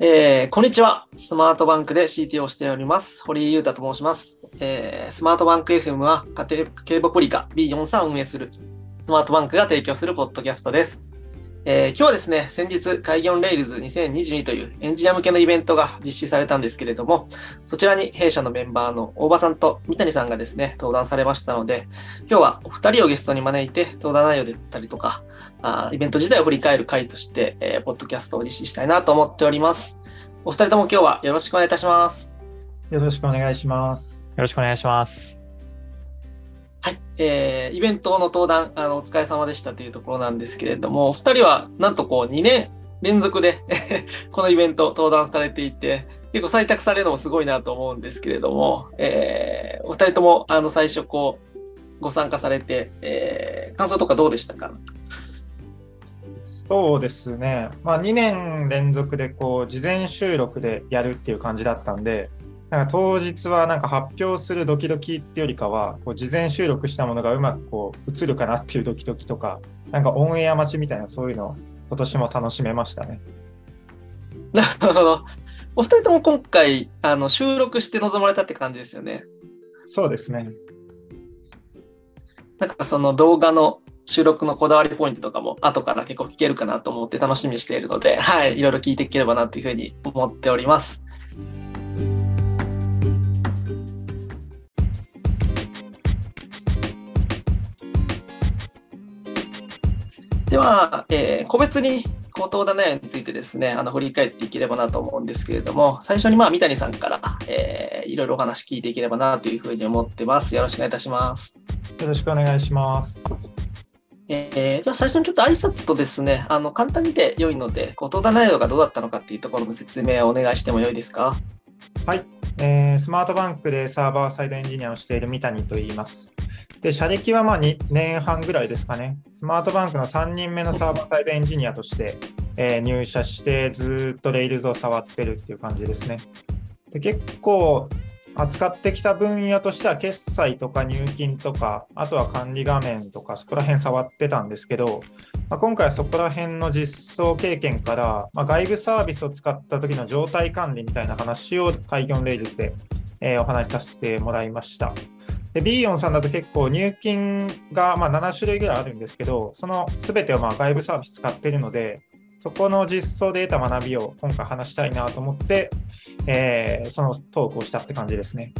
えーこんにちは。スマートバンクで CT をしております。堀井裕太と申します。えースマートバンク FM は家庭警部ポリカ B43 を運営するスマートバンクが提供するポッドキャストです。えー今日はですね、先日、開業レイルズ2022というエンジニア向けのイベントが実施されたんですけれども、そちらに弊社のメンバーの大場さんと三谷さんがですね、登壇されましたので、今日はお二人をゲストに招いて、登壇内容であったりとか、あーイベント自体を振り返る回として、えーポッドキャストを実施したいなと思っております。お二人とも今日はよろしくお願いいたします。よろしくお願いします。よろしくお願いします。はい。えーイベントの登壇、あの、お疲れ様でしたというところなんですけれども、お二人はなんとこう2年連続で このイベント登壇されていて、結構採択されるのもすごいなと思うんですけれども、えーお二人ともあの最初こう、ご参加されて、えー感想とかどうでしたか？そうですね、まあ、2年連続でこう事前収録でやるっていう感じだったんで、なんか当日はなんか発表するドキドキっていうよりかは、こう事前収録したものがうまくこう映るかなっていうドキドキとか、なんかオンエア待ちみたいなそういうのを今年も楽しめましたね。なるほど。お二人とも今回、あの、収録して臨まれたって感じですよね。そうですね。なんかその動画の収録のこだわりポイントとかも後から結構聞けるかなと思って楽しみにしているので、はい、いろいろ聞いていければなというふうに思っております。では、えー個別に口頭だねについてですね、あの振り返っていければなと思うんですけれども、最初にまあ三谷さんから、えーいろいろお話聞いていければなというふうに思ってます。よろしくお願いいたします。よろしくお願いします。えーでは最初にちょっと挨拶とですね、あの簡単にで良いので、ご登壇内容がどうだったのかっていうところの説明をお願いしても良いですか？はい、えースマートバンクでサーバーサイドエンジニアをしている三谷と言います。で、社歴はまあ2年半ぐらいですかね。スマートバンクの3人目のサーバーサイドエンジニアとして、えー入社してずっとレイルズを触ってるっていう感じですね。で結構扱ってきた分野としては決済とか入金とか、あとは管理画面とか、そこら辺触ってたんですけど、まあ、今回はそこら辺の実装経験から、まあ、外部サービスを使った時の状態管理みたいな話を開業レイルズで、えーお話しさせてもらいました。で、ビーヨンさんだと結構入金がま7種類ぐらいあるんですけど、その全てをま外部サービス使っているので、そこの実装で得た学びを今回話したいなと思って、えーそのトークをしたって感じですね。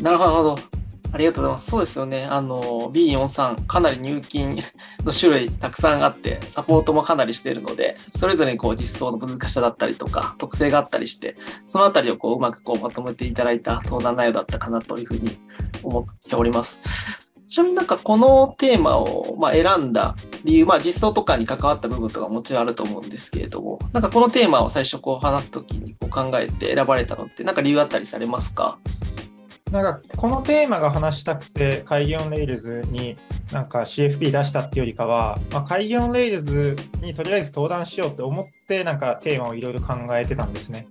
なるほど。ありがとうございます。そうですよね。あの、B43、かなり入金の種類たくさんあって、サポートもかなりしているので、それぞれにこう実装の難しさだったりとか、特性があったりして、そのあたりをこううまくこうまとめていただいた登壇内容だったかなというふうに思っております。ちなみになんかこのテーマをま選んだ理由、まあ実装とかに関わった部分とかもちろんあると思うんですけれども、なんかこのテーマを最初こう話すときにこう考えて選ばれたのって、なんか理由あったりされますか？なんかこのテーマが話したくて、開業レイルズになんか CFP 出したっていうよりかは、まあ、開業レイルズにとりあえず登壇しようって思って、なんかテーマをいろいろ考えてたんですね。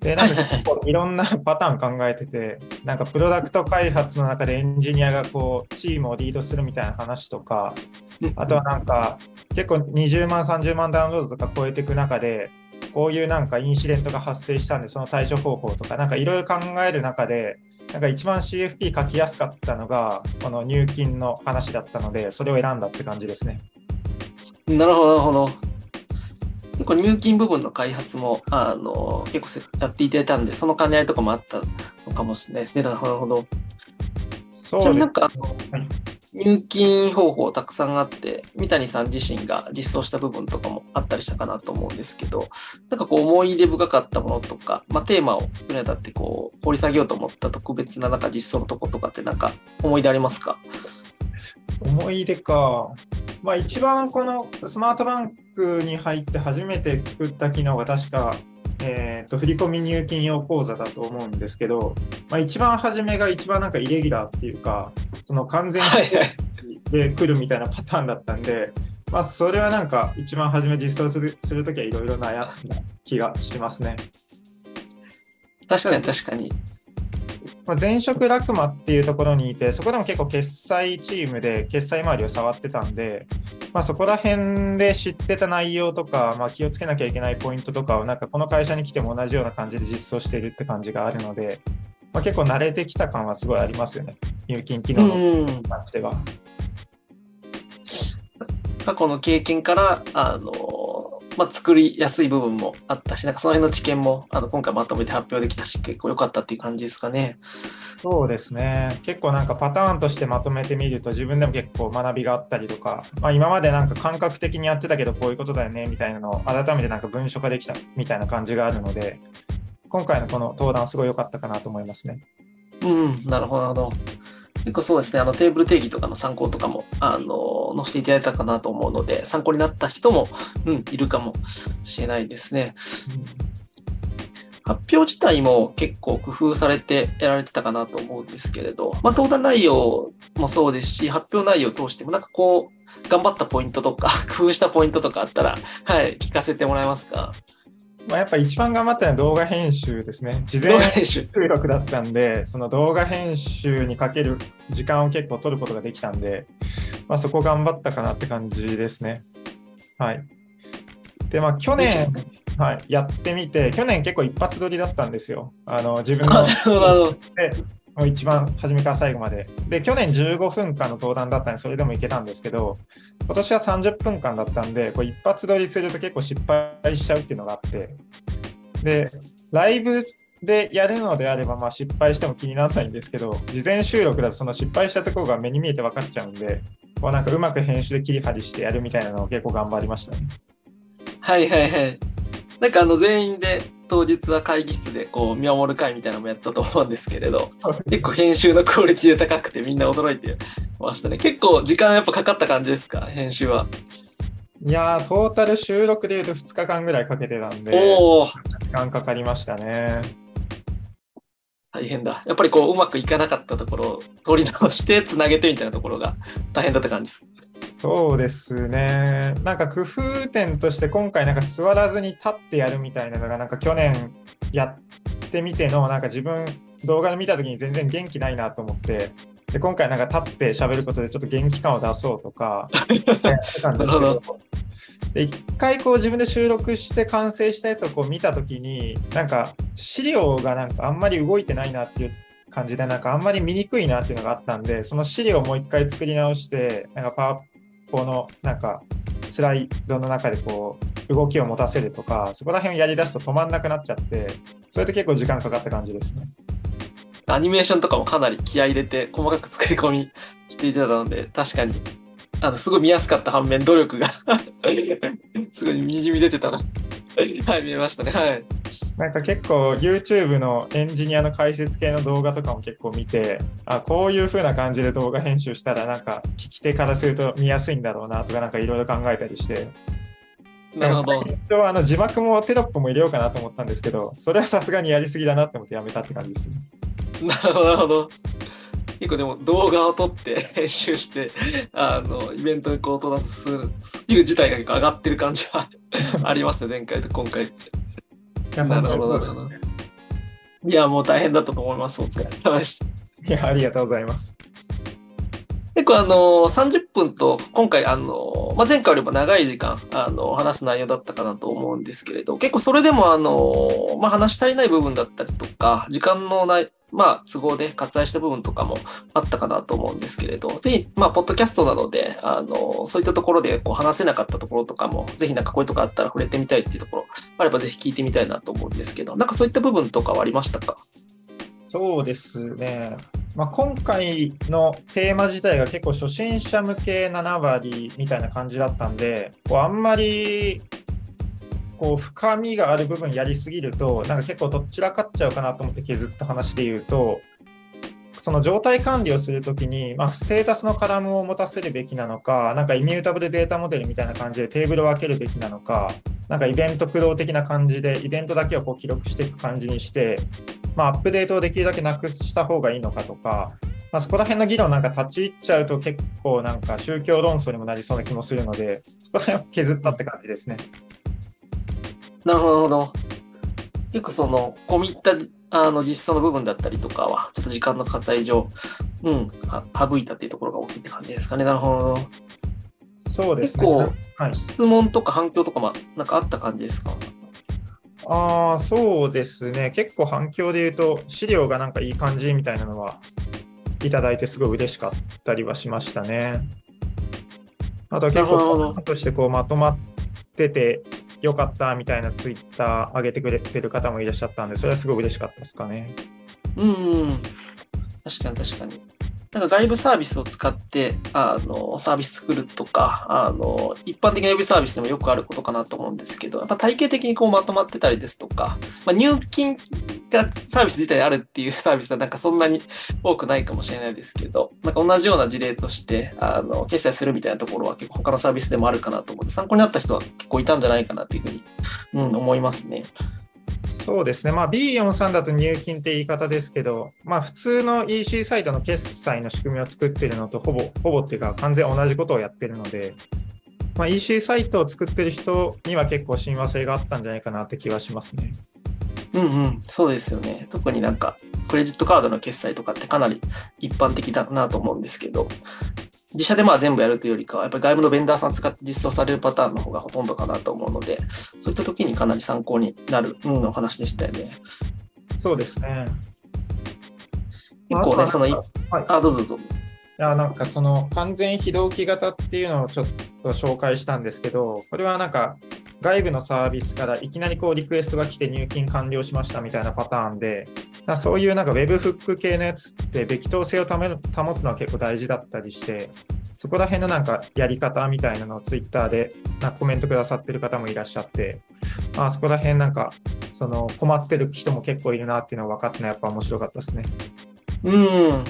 で、なんか結構いろんなパターン考えてて、なんかプロダクト開発の中でエンジニアがこうチームをリードするみたいな話とか、あとはなんか結構20万、30万ダウンロードとか超えていく中で、こういうなんかインシデントが発生したんで、その対処方法とか、なんかいろいろ考える中で、なんか一番 CFP 書きやすかったのが、この入金の話だったので、それを選んだって感じですね。なるほど、なるほど。結構入金部分の開発も、あの、結構せやっていただいたんで、その兼ね合いとかもあったのかもしれないですね。なるほど。そうでなんか、はい入金方法たくさんあって、三谷さん自身が実装した部分とかもあったりしたかなと思うんですけど、なんかこう思い出深かったものとか、まあ、テーマを作るにあたってこう掘り下げようと思った特別ななんか実装のとことかってなんか思い出ありますか？思い出か。まあ一番このスマートバンクに入って初めて作った機能が確か、えー、と振込入金用口座だと思うんですけど、まあ、一番初めが一番なんかイレギュラーっていうか、その完全にで来るみたいなパターンだったんで、まあそれはなんか一番初め実装するするときはいろいろ悩んだ気がしますね。確かに確かに。まあ、前職ラクマっていうところにいて、そこでも結構決済チームで決済周りを触ってたんで、まあ、そこら辺で知ってた内容とか、まあ、気をつけなきゃいけないポイントとかをなんかこの会社に来ても同じような感じで実装しているって感じがあるので、まあ、結構慣れてきた感はすごいありますよね、入金機能の関しては。過去の経験からあのまあ、作りやすい部分もあったし、なんかその辺の知見もあの今回まとめて発表できたし、結構良かったっていう感じですかね。そうですね。結構なんかパターンとしてまとめてみると自分でも結構学びがあったりとか、まあ、今までなんか感覚的にやってたけどこういうことだよねみたいなのを改めてなんか文書化できたみたいな感じがあるので、今回のこの登壇すごい良かったかなと思いますね。うん、なるほど、なるほど。結構そうですね、あのテーブル定義とかの参考とかも、あの、載せていただいたかなと思うので、参考になった人も、うん、いるかもしれないですね。発表自体も結構工夫されてやられてたかなと思うんですけれど、まあ、登壇内容もそうですし、発表内容を通しても、なんかこう、頑張ったポイントとか、工夫したポイントとかあったら、はい、聞かせてもらえますか？まあ、やっぱ一番頑張ったのは動画編集ですね。事前収録だったんで、その動画編集にかける時間を結構取ることができたんで、まあ、そこ頑張ったかなって感じですね。はい。で、まあ去年、はい、やってみて、去年結構一発撮りだったんですよ。あの自分の。でもう一番初めから最後まで。で、去年15分間の登壇だったんで、それでもいけたんですけど、今年は30分間だったんで、こう一発撮りすると結構失敗しちゃうっていうのがあって、で、ライブでやるのであれば、まあ、失敗しても気にならないんですけど、事前収録だとその失敗したところが目に見えて分かっちゃうんで、こうなんかうまく編集で切り張りしてやるみたいなのを結構頑張りましたね。はいはいはい。なんかあの全員で当日は会議室でこう見守る会みたいなのもやったと思うんですけれど、結構編集のクオリティで高くてみんな驚いてましたね。結構時間やっぱかかった感じですか、編集は。いやー、トータル収録でいうと2日間ぐらいかけてたんで、お時間かかりましたね。大変だ。やっぱりこううまくいかなかったところを取り直してつなげてみたいなところが大変だった感じです。そうですね。なんか工夫点として今回なんか座らずに立ってやるみたいなのがなんか去年やってみてのなんか自分動画で見た時に全然元気ないなと思ってで今回なんか立って喋ることでちょっと元気感を出そうとかなるほどで一回こう自分で収録して完成したやつをこう見た時になんか資料がなんかあんまり動いてないなっていう感じでなんかあんまり見にくいなっていうのがあったんでその資料をもう一回作り直してなんかパワこのなんかスライドの中でこう動きを持たせるとかそこら辺をやりだすと止まんなくなっちゃってそれで結構時間かかった感じですね。アニメーションとかもかなり気合入れて細かく作り込みしていたので確かにあのすごい見やすかった反面努力が。すごいにじみ出てたなはい見えましたね。はい。なんか結構 YouTube のエンジニアの解説系の動画とかも結構見てあこういう風な感じで動画編集したらなんか聞き手からすると見やすいんだろうなとかなんかいろいろ考えたりして。なるほど。一応あの字幕もテロップも入れようかなと思ったんですけどそれはさすがにやりすぎだなって思ってやめたって感じです。ねなるほどなるほど結構でも動画を撮って 編集してあのイベントにこう撮らすスキル自体が結構上がってる感じは ありますね前回と今回なるほど、なるほど。いや、もう大変だったと思います。お疲れ様でした。いや、ありがとうございます。結構あの30分と今回あの、まあ、前回よりも長い時間あの話す内容だったかなと思うんですけれど結構それでもあの、まあ、話し足りない部分だったりとか時間のないまあ、都合で割愛した部分とかもあったかなと思うんですけれど、ぜひ、まあ、ポッドキャストなので、あの、そういったところでこう話せなかったところとかも、ぜひなんかこういうとこあったら触れてみたいっていうところあれば、ぜひ聞いてみたいなと思うんですけど、なんかそういった部分とかはありましたか？そうですね。まあ、今回のテーマ自体が結構初心者向け7割みたいな感じだったんで、こうあんまりこう深みがある部分やりすぎるとなんか結構どちらかっちゃうかなと思って削った話で言うとその状態管理をするときに、まあ、ステータスのカラムを持たせるべきなのか、なんかイミュータブルデータモデルみたいな感じでテーブルを分けるべきなのか、なんかイベント駆動的な感じで、イベントだけをこう記録していく感じにして、まあ、アップデートをできるだけなくした方がいいのかとか、まあ、そこら辺の議論なんか立ち入っちゃうと結構なんか宗教論争にもなりそうな気もするので、そこら辺を削ったって感じですね。なるほど。結構その、込み入ったあの実装の部分だったりとかは、ちょっと時間の割愛上、うん、省いたっていうところが大きいって感じですかね。なるほど。そうですね。結構はい、質問とか反響とかもなんかあった感じですか？ああ、そうですね。結構反響で言うと、資料がなんかいい感じみたいなのはいただいてすごい嬉しかったりはしましたね。あとは結構、としてこうまとまっててよかったみたいなツイッター上げてくれてる方もいらっしゃったんで、それはすごい嬉しかったですかね。うん。確かに確かに。なんか外部サービスを使ってあのサービス作るとかあの、一般的なウェブサービスでもよくあることかなと思うんですけど、やっぱ体系的にこうまとまってたりですとか、まあ、入金がサービス自体にあるっていう サービスはなんかそんなに多くないかもしれないですけど、なんか同じような事例としてあの決済するみたいなところは結構他のサービスでもあるかなと思って、参考になった人は結構いたんじゃないかなというふうに、うん、思いますね。そうですね、まあ、B43 だと入金って言い方ですけど、まあ、普通の EC サイトの決済の仕組みを作ってるのとほぼ、ほぼっていうか、完全同じことをやってるので、まあ、EC サイトを作ってる人には結構親和性があったんじゃないかなって気はしますね。うんうん、そうですよね。特になんか、クレジットカードの決済とかってかなり一般的だなと思うんですけど、自社でまあ全部やるというよりかは、やっぱり外部のベンダーさん使って実装されるパターンの方がほとんどかなと思うので、そういった時にかなり参考になる、うん、お話でしたよね。そうですね。結構ね、その、いはい、あ、どうぞどうぞ。いやなんかその完全非同期型っていうのをちょっと紹介したんですけど、これはなんか外部のサービスからいきなりこうリクエストが来て入金完了しましたみたいなパターンで、だそういうなんか Web フック系のやつって、べき当性を保つのは結構大事だったりして、そこら辺のなんかやり方みたいなのを Twitter でなコメントくださってる方もいらっしゃって、あそこら辺なんかその困ってる人も結構いるなっていうのは分かったのはやっぱ面白かったですね。うん。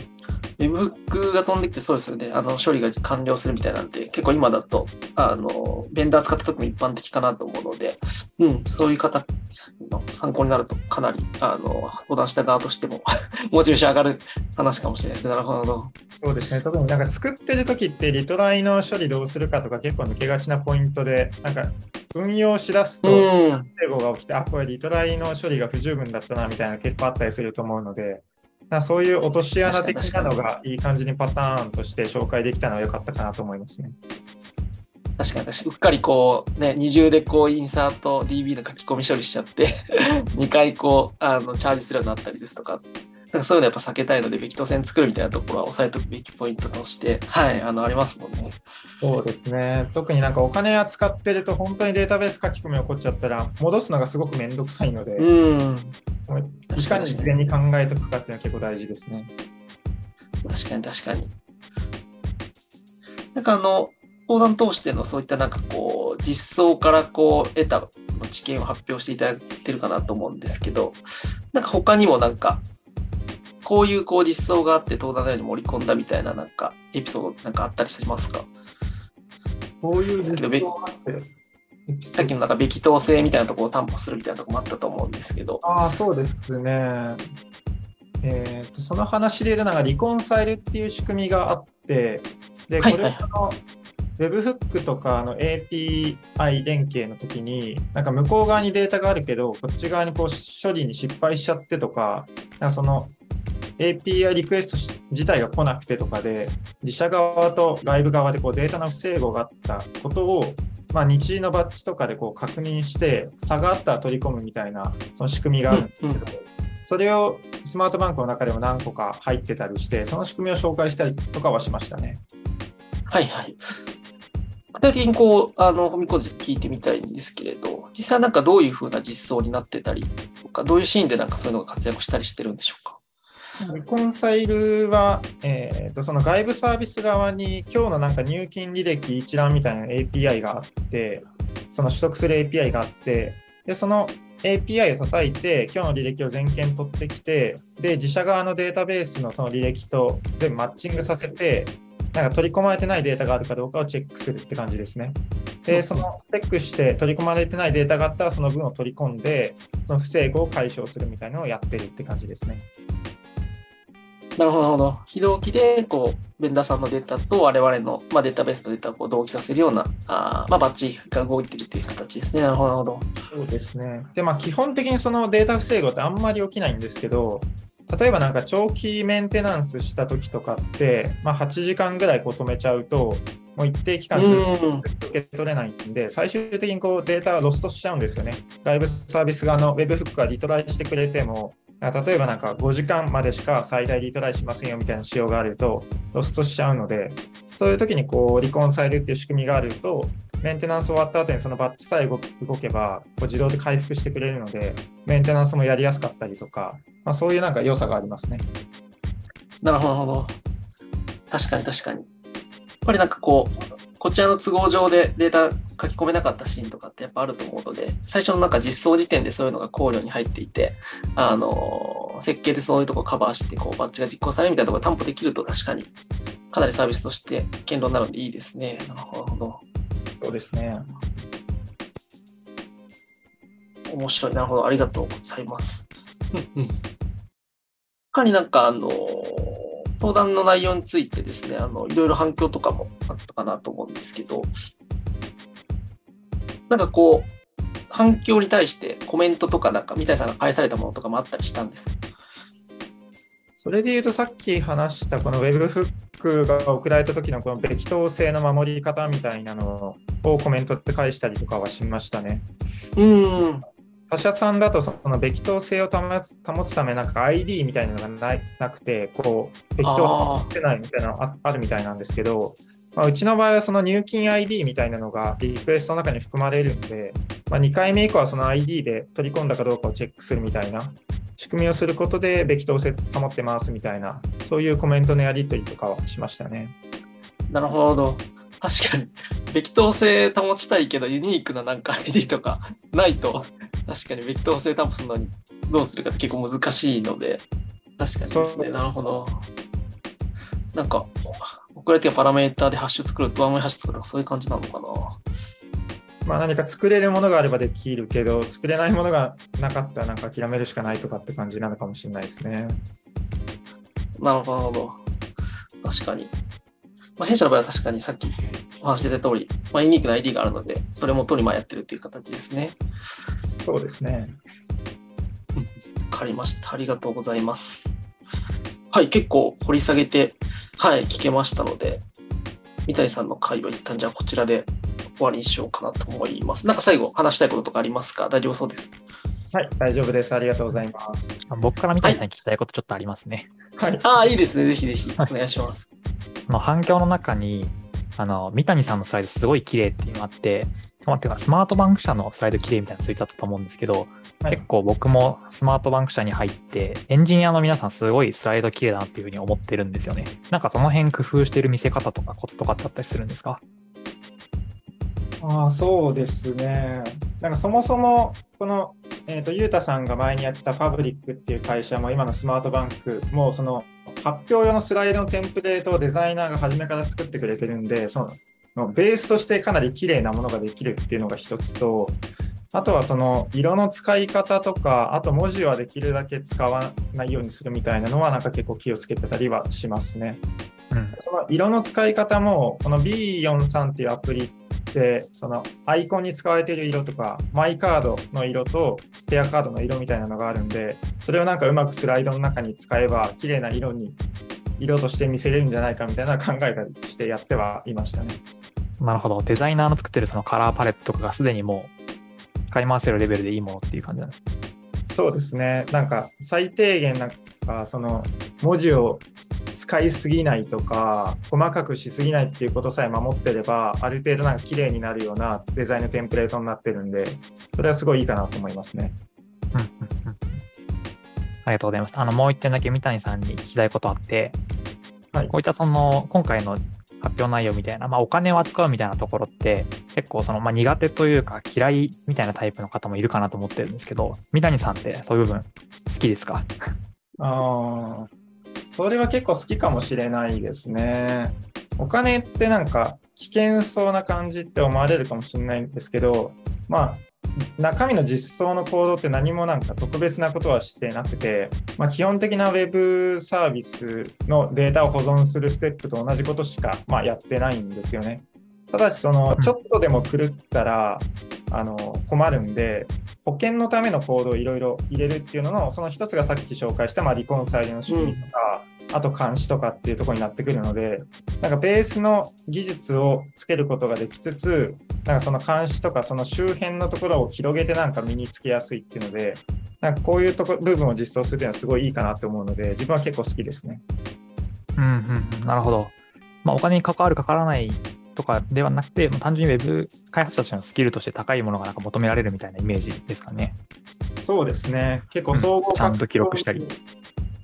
ウェブフックが飛んできてそうですよね。あの、処理が完了するみたいなんで、結構今だと、あの、ベンダー使った時も一般的かなと思うので、うん、そういう方の参考になると、かなり、あの、相談した側としても、モチベーション上がる話かもしれないですね。なるほど。そうですね、特になんか作ってる時ってリトライの処理どうするかとか結構抜けがちなポイントで、なんか運用しだすとうん。整合が起きて、あ、これリトライの処理が不十分だったなみたいな結構あったりすると思うので、そういう落とし穴的なのがいい感じにパターンとして紹介できたのは良かったかなと思いますね。確かに確かに。うっかりこう、ね、二重でこう、インサート DB の書き込み処理しちゃって、2回こう、あの、チャージするようになったりですとか、なんかそういうのやっぱ避けたいので、べき当線作るみたいなところは押さえておくべきポイントとして、はい、あの、ありますもんね。そうですね。特になんかお金扱ってると本当にデータベース書き込み起こっちゃったら戻すのがすごくめんどくさいので、うん。いかに事前に考えておくかっていうのは結構大事ですね。確かに確かに。なんかあの、横断通してのそういったなんかこう、実装からこう、得たその知見を発表していただいてるかなと思うんですけど、なんか他にもなんか、こういうこう実装があって登壇のように盛り込んだみたいななんかエピソードなんかあったりしますか？こういう実装があってさっきのなんかべき当性みたいなところを担保するみたいなところもあったと思うんですけど。ああ、そうですね。えーと、その話で言うと、なんかリコンサイルっていう仕組みがあって、で、はいこれはあの、Webhook とかの API 連携の時に、なんか向こう側にデータがあるけど、こっち側にこう処理に失敗しちゃってとか、なんかその API リクエストし自体が来なくてとかで、自社側と外部側でこうデータの不整合があったことを、まあ、日時のバッジとかでこう確認して、差があったら取り込むみたいなその仕組みがあるんですけど、うんうんそれをスマートバンクの中でも何個か入ってたりして、その仕組みを紹介したりとかはしましたね。はいはい。具体的にこう、あの、踏み込んで聞いてみたいんですけれど、実際なんかどういうふうな実装になってたりとか、どういうシーンでなんかそういうのが活躍したりしてるんでしょうか？リコンサイルは、えーとその外部サービス側に今日のなんか入金履歴一覧みたいな API があって、その取得する API があって、でその API を叩いて、今日の履歴を全件取ってきて、で、自社側のデータベースのその履歴と全部マッチングさせて、なんか取り込まれてないデータがあるかどうかをチェックするって感じですね。で、そのチェックして取り込まれてないデータがあったら、その分を取り込んで、その不整合を解消するみたいなのをやってるって感じですね。なるほど。非同期で、こう、ベンダーさんのデータと我々の、まあ、データベースのデータをこう同期させるような、あーまあ、バッチが動いてるという形ですね。なるほど。なるほどそうですね。で、まあ、基本的にそのデータ不整合ってあんまり起きないんですけど、例えばなんか長期メンテナンスした時とかって、まあ、8時間ぐらいこう止めちゃうと、もう一定期間ずっとうん。受け取れないんで、最終的にこうデータがロストしちゃうんですよね。外部サービス側の Webhook がリトライしてくれても、例えばなんか5時間までしか最大リトライしませんよみたいな仕様があると、ロストしちゃうので、そういう時にこうリコンサイルっていう仕組みがあると、メンテナンス終わった後にそのバッチさえ動く動けばこう自動で回復してくれるので、メンテナンスもやりやすかったりとか、まあ、そういうなんか良さがありますね。なるほど。確かに確かに。やっぱりなんかこう、こちらの都合上でデータ書き込めなかったシーンとかってやっぱあると思うので、最初のなんか実装時点でそういうのが考慮に入っていて、あの、設計でそういうとこカバーして、こう、バッチが実行されるみたいなところ担保できると確かに、かなりサービスとして堅牢になるのでいいですね。なるほど。そうですね。面白い。なるほど。ありがとうございます。他になんか、あの、登壇の内容についてですね、あの、いろいろ反響とかもあったかなと思うんですけど、なんかこう、反響に対してコメントとかなんか、三谷さんが返されたものとかもあったりしたんですか？それで言うと、さっき話したこの Webhook が送られた時のこのべき当性の守り方みたいなのをコメントって返したりとかはしましたね。うーん。他社さんだとそのべき当性を保つ保つためなんか ID みたいなのがないなくて、こう、べき当を保ってないみたいなのああるみたいなんですけど、まあ、うちの場合はその入金 ID みたいなのがリクエストの中に含まれるんで、まあ、2回目以降はその ID で取り込んだかどうかをチェックするみたいな仕組みをすることで、べき当性保ってますみたいな、そういうコメントのやり取りとかはしましたね。なるほど。確かに、べき当性保ちたいけど、ユニークななんか ID とかないと、確かにべき当性担保するのにどうするかって結構難しいので、確かにですね。なるほど。なんか、送られてパラメーターでハッシュ作ると、ワンウェイハッシュ作るとかそういう感じなのかな。まあ、何か作れるものがあればできるけど、作れないものがなかったらなんか諦めるしかないとかって感じなのかもしれないですね。なるほど。確かに。まあ、弊社の場合は確かにさっきお話し出た通り、まあ、ユニークな ID があるので、それも取りまやってるっていう形ですね。そうですね。わかりました。ありがとうございます。はい、結構掘り下げて、はい、聞けましたので、三谷さんの会は一旦じゃあこちらで終わりにしようかなと思います。なんか最後話したいこととかありますか？大丈夫そうです。はい、大丈夫です。ありがとうございます。僕から三谷さんに聞きたいことちょっとありますね。はい。ああ、いいですね。ぜひぜひお願いします。あの反響の中に、あの、三谷さんのスライドすごい綺麗っていうのがあって、まあてスマートバンク社のスライド綺麗みたいなのついてたと思うんですけど、はい結構僕もスマートバンク社に入って、エンジニアの皆さんすごいスライド綺麗だなっていうふうに思ってるんですよね。なんかその辺工夫してる見せ方とかコツとかってあったりするんですか？ああ、そうですね。なんかそもそも、この、えっ、と、ゆうたさんが前にやってたパブリックっていう会社も、今のスマートバンクも、その、発表用のスライドのテンプレートをデザイナーが初めから作ってくれてるんで、その、ベースとしてかなり綺麗なものができるっていうのが一つと、あとはその色の使い方とか、あと文字はできるだけ使わないようにするみたいなのは、なんか結構気をつけてたりはしますね。うん。その色の使い方も、この B43 っていうアプリって、そのアイコンに使われている色とか、マイカードの色とペアカードの色みたいなのがあるんで、それをなんかうまくスライドの中に使えば、綺麗な色に、色として見せれるんじゃないかみたいな考えたりしてやってはいましたね。なるほど。デザイナーの作ってるそのカラーパレットとかがすでにもう使い回せるレベルでいいものっていう感じなんです。そうですね。なんか最低限なんかその文字を使いすぎないとか細かくしすぎないっていうことさえ守ってればある程度なんか綺麗になるようなデザインのテンプレートになってるんでそれはすごいいいかなと思いますね。うんうんうんありがとうございます。あの、もう一点だけ三谷さんに聞きたいことあって、はいこういったその、今回の発表内容みたいな、まあ、お金を扱うみたいなところって、結構その、まあ、苦手というか嫌いみたいなタイプの方もいるかなと思ってるんですけど、三谷さんってそういう部分好きですか？ああ、それは結構好きかもしれないですね。お金ってなんか危険そうな感じって思われるかもしれないんですけど、まあ、中身の実装の行動って何もなんか特別なことはしてなくて、まあ、基本的な Web サービスのデータを保存するステップと同じことしか、まあ、やってないんですよね。ただし、そのちょっとでも狂ったらあの困るんで、保険のためのコードをいろいろ入れるっていうのの、その一つがさっき紹介した、まあ、リコンサイルの仕組みとか、あと監視とかっていうところになってくるので、なんかベースの技術をつけることができつつ、なんかその監視とかその周辺のところを広げてなんか身につけやすいっていうので、なんかこういうとこ部分を実装するっていうのはすごいいいかなと思うので、自分は結構好きですね。うんうんうん、なるほど。まあ、お金に関わる、かからないとかではなくて、もう単純に Web 開発者としてのスキルとして高いものがなんか求められるみたいなイメージですかね。そうですね。結構総合、うんちゃんと記録したり。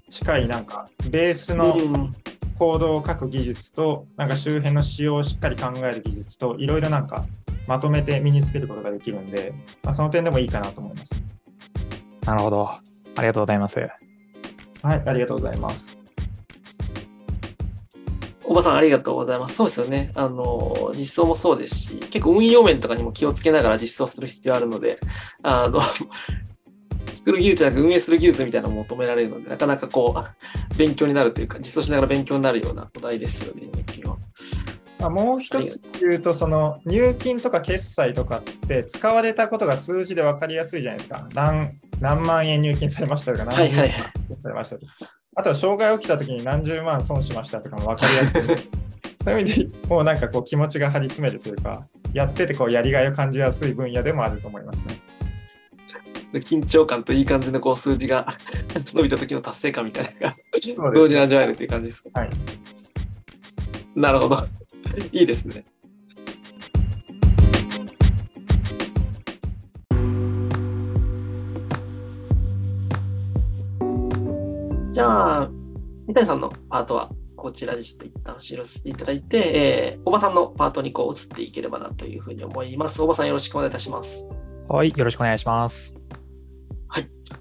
近いなんかベースのうんコードを書く技術と、なんか周辺の仕様をしっかり考える技術と、いろいろなんかまとめて身につけることができるんで、まあ、その点でもいいかなと思います。なるほど。ありがとうございます。はい、ありがとうございます。さんありがとうございます。そうですよね。あの、実装もそうですし、結構運用面とかにも気をつけながら実装する必要あるので、あの、作る技術じゃなく運営する技術みたいなのも求められるので、なかなかこう、勉強になるというか、実装しながら勉強になるようなお題ですよね、入金は。まあ、もう一つ言うと、その入金とか決済とかって使われたことが数字で分かりやすいじゃないですか。何何万円入金されましたとか、何十万はいはい円されましたとか。あとは障害起きた時に何十万損しましたとかも分かりやすい。そういう意味でもうなんかこう気持ちが張り詰めるというか、やっててこうやりがいを感じやすい分野でもあると思いますね。で緊張感といい感じのこう数字が 伸びた時の達成感みたいなのが 同時に味わえるという感じですか？はい。なるほど。いいですね。じゃあ、三谷さんのパートはこちらでちょっと一旦終了させていただいて、えー、おばさんのパートにこう移っていければなというふうに思います。おばさんよろしくお願いいたします。はい、よろしくお願いします。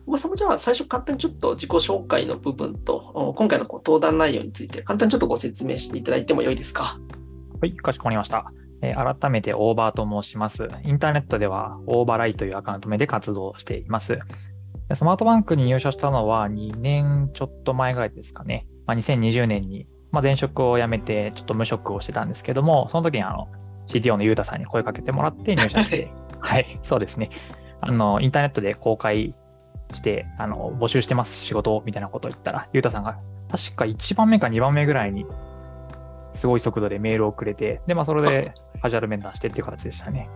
おばさんもじゃあ最初簡単にちょっと自己紹介の部分と、お今回のこう登壇内容について簡単にちょっとご説明していただいてもよいですか？はい、かしこまりました。えー改めてオーバーと申します。インターネットではオーバーライというアカウント名で活動しています。でスマートバンクに入社したのは2年ちょっと前ぐらいですかね。まあ、2020年に、まあ、前職を辞めてちょっと無職をしてたんですけども、その時にあの CTO のゆうたさんに声かけてもらって入社して、はい、そうですね。あの、インターネットで公開して、あの、募集してます、仕事を、みたいなことを言ったら、ゆうたさんが、確か1番目か2番目ぐらいに、すごい速度でメールをくれて、で、まあ、それで、カジュアル面談してっていう形でしたね。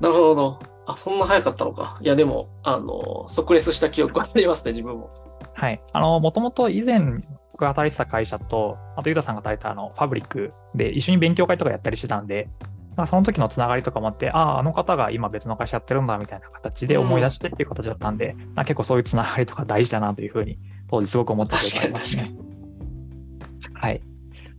なるほど。あ、そんな早かったのか。いや、でも、あの、即レスした記憶はありますね、自分も。はい。あの、もともと以前、僕が働いてた会社と、あと、ゆうたさんが働いたあの、ファブリックで一緒に勉強会とかやったりしてたんで、その時のつながりとかもあって、ああ、あの方が今別の会社やってるんだみたいな形で思い出してっていう形だったんで、まあ結構そういうつながりとか大事だなというふうに、当時すごく思ったことがありますね。はい。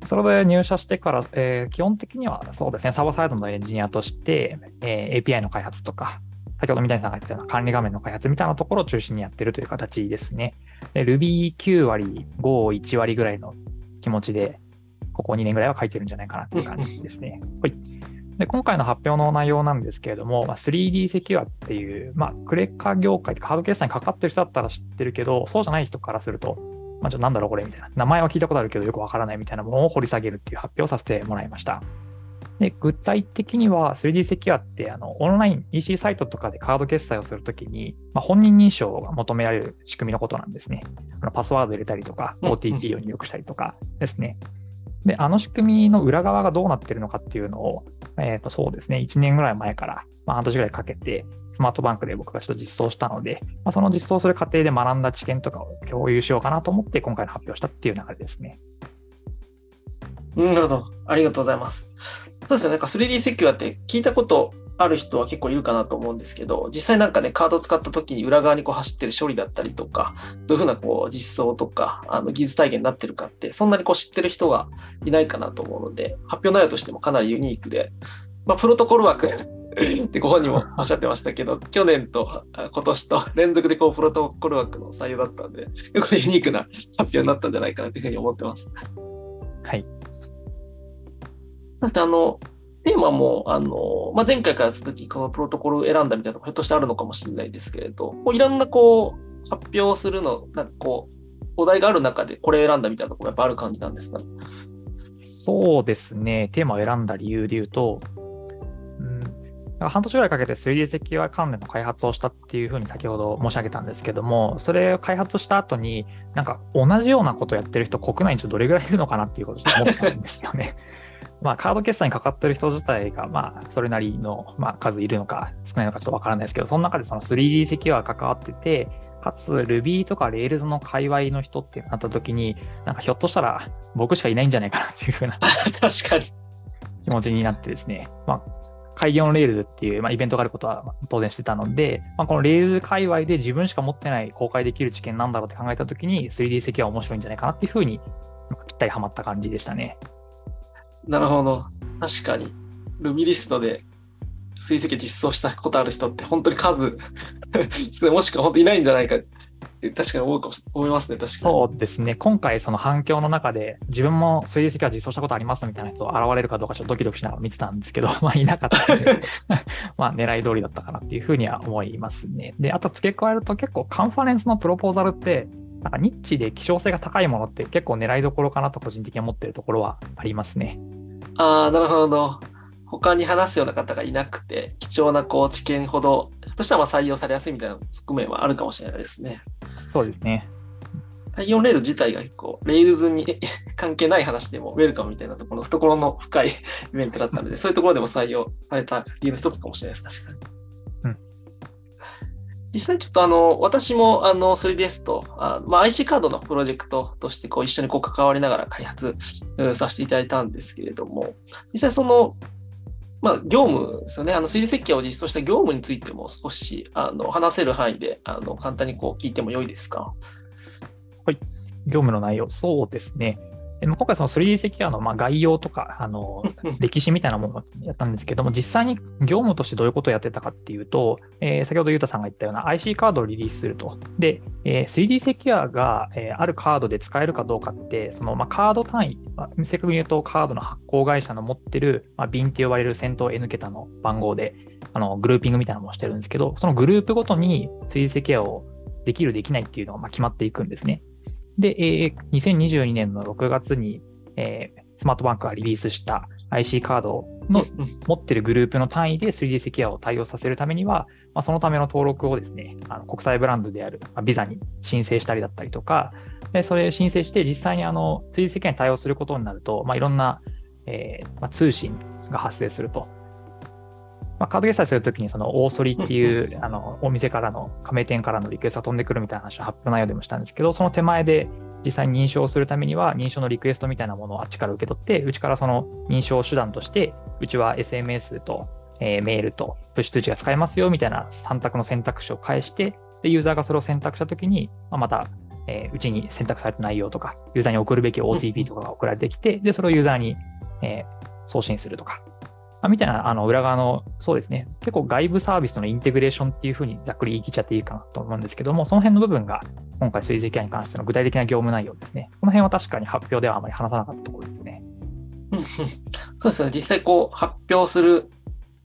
それで入社してから、えー基本的にはそうですね、サーバーサイドのエンジニアとして、えー API の開発とか、先ほど三谷さんが言ったような管理画面の開発みたいなところを中心にやってるという形ですね。で Ruby9 割、Go1 割ぐらいの気持ちで、ここ2年ぐらいは書いてるんじゃないかなっていう感じですね。はい。で、今回の発表の内容なんですけれども、まあ、3D セキュアっていう、まあ、クレカ業界とかハード決済にかかってる人だったら知ってるけど、そうじゃない人からすると、まあ、ちょっとなんだろうこれみたいな、名前は聞いたことあるけどよくわからないみたいなものを掘り下げるっていう発表をさせてもらいました。で、具体的には 3D セキュアってあのオンライン EC サイトとかでカード決済をするときに、まあ、本人認証が求められる仕組みのことなんですね。あのパスワード入れたりとか、うん OTP を入力したりとかですね。で、あの仕組みの裏側がどうなってるのかっていうのを、えっ、と、そうですね、1年ぐらい前から、まあ、半年ぐらいかけて、スマートバンクで僕がちょっと実装したので、まあ、その実装する過程で学んだ知見とかを共有しようかなと思って、今回の発表したっていう流れですね。なるほど。ありがとうございます。そうですね。なんか 3D セキュアって聞いたことある人は結構いるかなと思うんですけど、実際なんかね、カードを使った時に裏側にこう走ってる処理だったりとか、どういうふうなこう実装とか、あの技術体験になってるかって、そんなにこう知ってる人がいないかなと思うので、発表内容としてもかなりユニークで、まあ、プロトコル枠 ってご本人もおっしゃってましたけど、去年とあ今年と連続でこうプロトコル枠の採用だったんで、結構ユニークな発表になったんじゃないかなというふうに思ってます。はい。そしてあの、テーマも、あの、まあ、前回からするとき、このプロトコルを選んだみたいなのがひょっとしてあるのかもしれないですけれど、こういろんなこう、発表するの、なんかこう、お題がある中でこれ選んだみたいなところやっぱある感じなんですかね？そうですね、テーマを選んだ理由で言うと、うん、半年ぐらいかけて 3D 積極関連の開発をしたっていうふうに先ほど申し上げたんですけども、それを開発した後に、なんか同じようなことをやってる人、国内にちょっとどれぐらいいるのかなっていうことを思ったんですよね。まあ、カード決済にかかってる人自体が、まあ、それなりの、まあ、数いるのか少ないのかちょっとわからないですけど、その中でその 3D 積極が関わってて、かつ Ruby とか Rails の界隈の人ってなった時に、なんかひょっとしたら僕しかいないんじゃないかなっていうふうな確かに。気持ちになってですね、まあ、開業の Rails っていう、まあ、イベントがあることは当然してたので、まあ、この Rails 界隈で自分しか持ってない公開できる知見なんだろうって考えたときに 3D 積は面白いんじゃないかなっていうふうにぴったりはまった感じでしたね。なるほど。確かに。ルミリストで追跡実装したことある人って本当に数 もしくは本当にいないんじゃないかって確かに思うかも思いますね、確かに。そうですね。今回その反響の中で自分も 3D 積は実装したことありますみたいな人現れるかどうかちょっとドキドキしながら見てたんですけど、まあいなかったので まあ狙い通りだったかなっていうふうには思いますね。で、あと付け加えると結構カンファレンスのプロポーザルってなんかニッチで希少性が高いものって結構狙いどころかなと個人的に思ってるところはありますね。ああ、なるほど。他に話すような方がいなくて、貴重なこう知見ほど、としたらまあ採用されやすいみたいな側面はあるかもしれないですね。そうですね。対応レール自体が結構、 Rails に 関係ない話でもウェルカムみたいなところの懐の深い イベントだったので、そういうところでも採用された理由の一つかもしれないです、確かに。うん実際ちょっとあの、私もあの、3DS と、あまあ、IC カードのプロジェクトとしてこう一緒にこう関わりながら開発うんさせていただいたんですけれども、実際その、まあ、業務ですよね。あの、推理設計を実装した業務についても少し、あの、話せる範囲で、あの、簡単にこう聞いても良いですか？はい業務の内容、そうですね。でまあ今回その 3D セキュアのまあ概要とか、あの、歴史みたいなものをやったんですけども、実際に業務としてどういうことをやってたかっていうと、えー先ほどゆうたさんが言ったような IC カードをリリースすると。で、えー 3D セキュアが、えーあるカードで使えるかどうかって、そのまあカード単位、まあ正確に言うとカードの発行会社の持ってる、まあ、便って呼ばれる先頭 N 桁の番号で、あのグルーピングみたいなのもしてるんですけど、そのグループごとに 3D セキュアをできる、できないっていうのがまあ決まっていくんですね。で、えー2022年の6月に、えースマートバンクがリリースした IC カードのうん持ってるグループの単位で 3D セキュアを対応させるためには、まあ、そのための登録をですね、あの国際ブランドであるまあビザに申請したりだったりとか、でそれを申請して実際にあの 3D セキュアに対応することになると、まあ、いろんな、えーまあ、通信が発生すると。まあ、カード決済するときに、その大ソリっていうあのお店からの、加盟店からのリクエストが飛んでくるみたいな話を発表内容でもしたんですけど、その手前で実際に認証するためには、認証のリクエストみたいなものをあっちから受け取って、うちからその認証手段として、うちは SMS と、えーメールとプッシュ通知が使えますよみたいな3択の選択肢を返して、でユーザーがそれを選択したときに、まあ、また、えーうちに選択された内容とか、ユーザーに送るべき OTP とかが送られてきて、で、それをユーザーに、えー送信するとか、みたいな、あの、裏側の、そうですね、結構外部サービスとのインテグレーションっていうふうにざっくり言い切っちゃっていいかなと思うんですけども、その辺の部分が、今回、水石アに関しての具体的な業務内容ですね。この辺は確かに発表ではあまり話さなかったところですね。うんそうですね。実際こう発表する、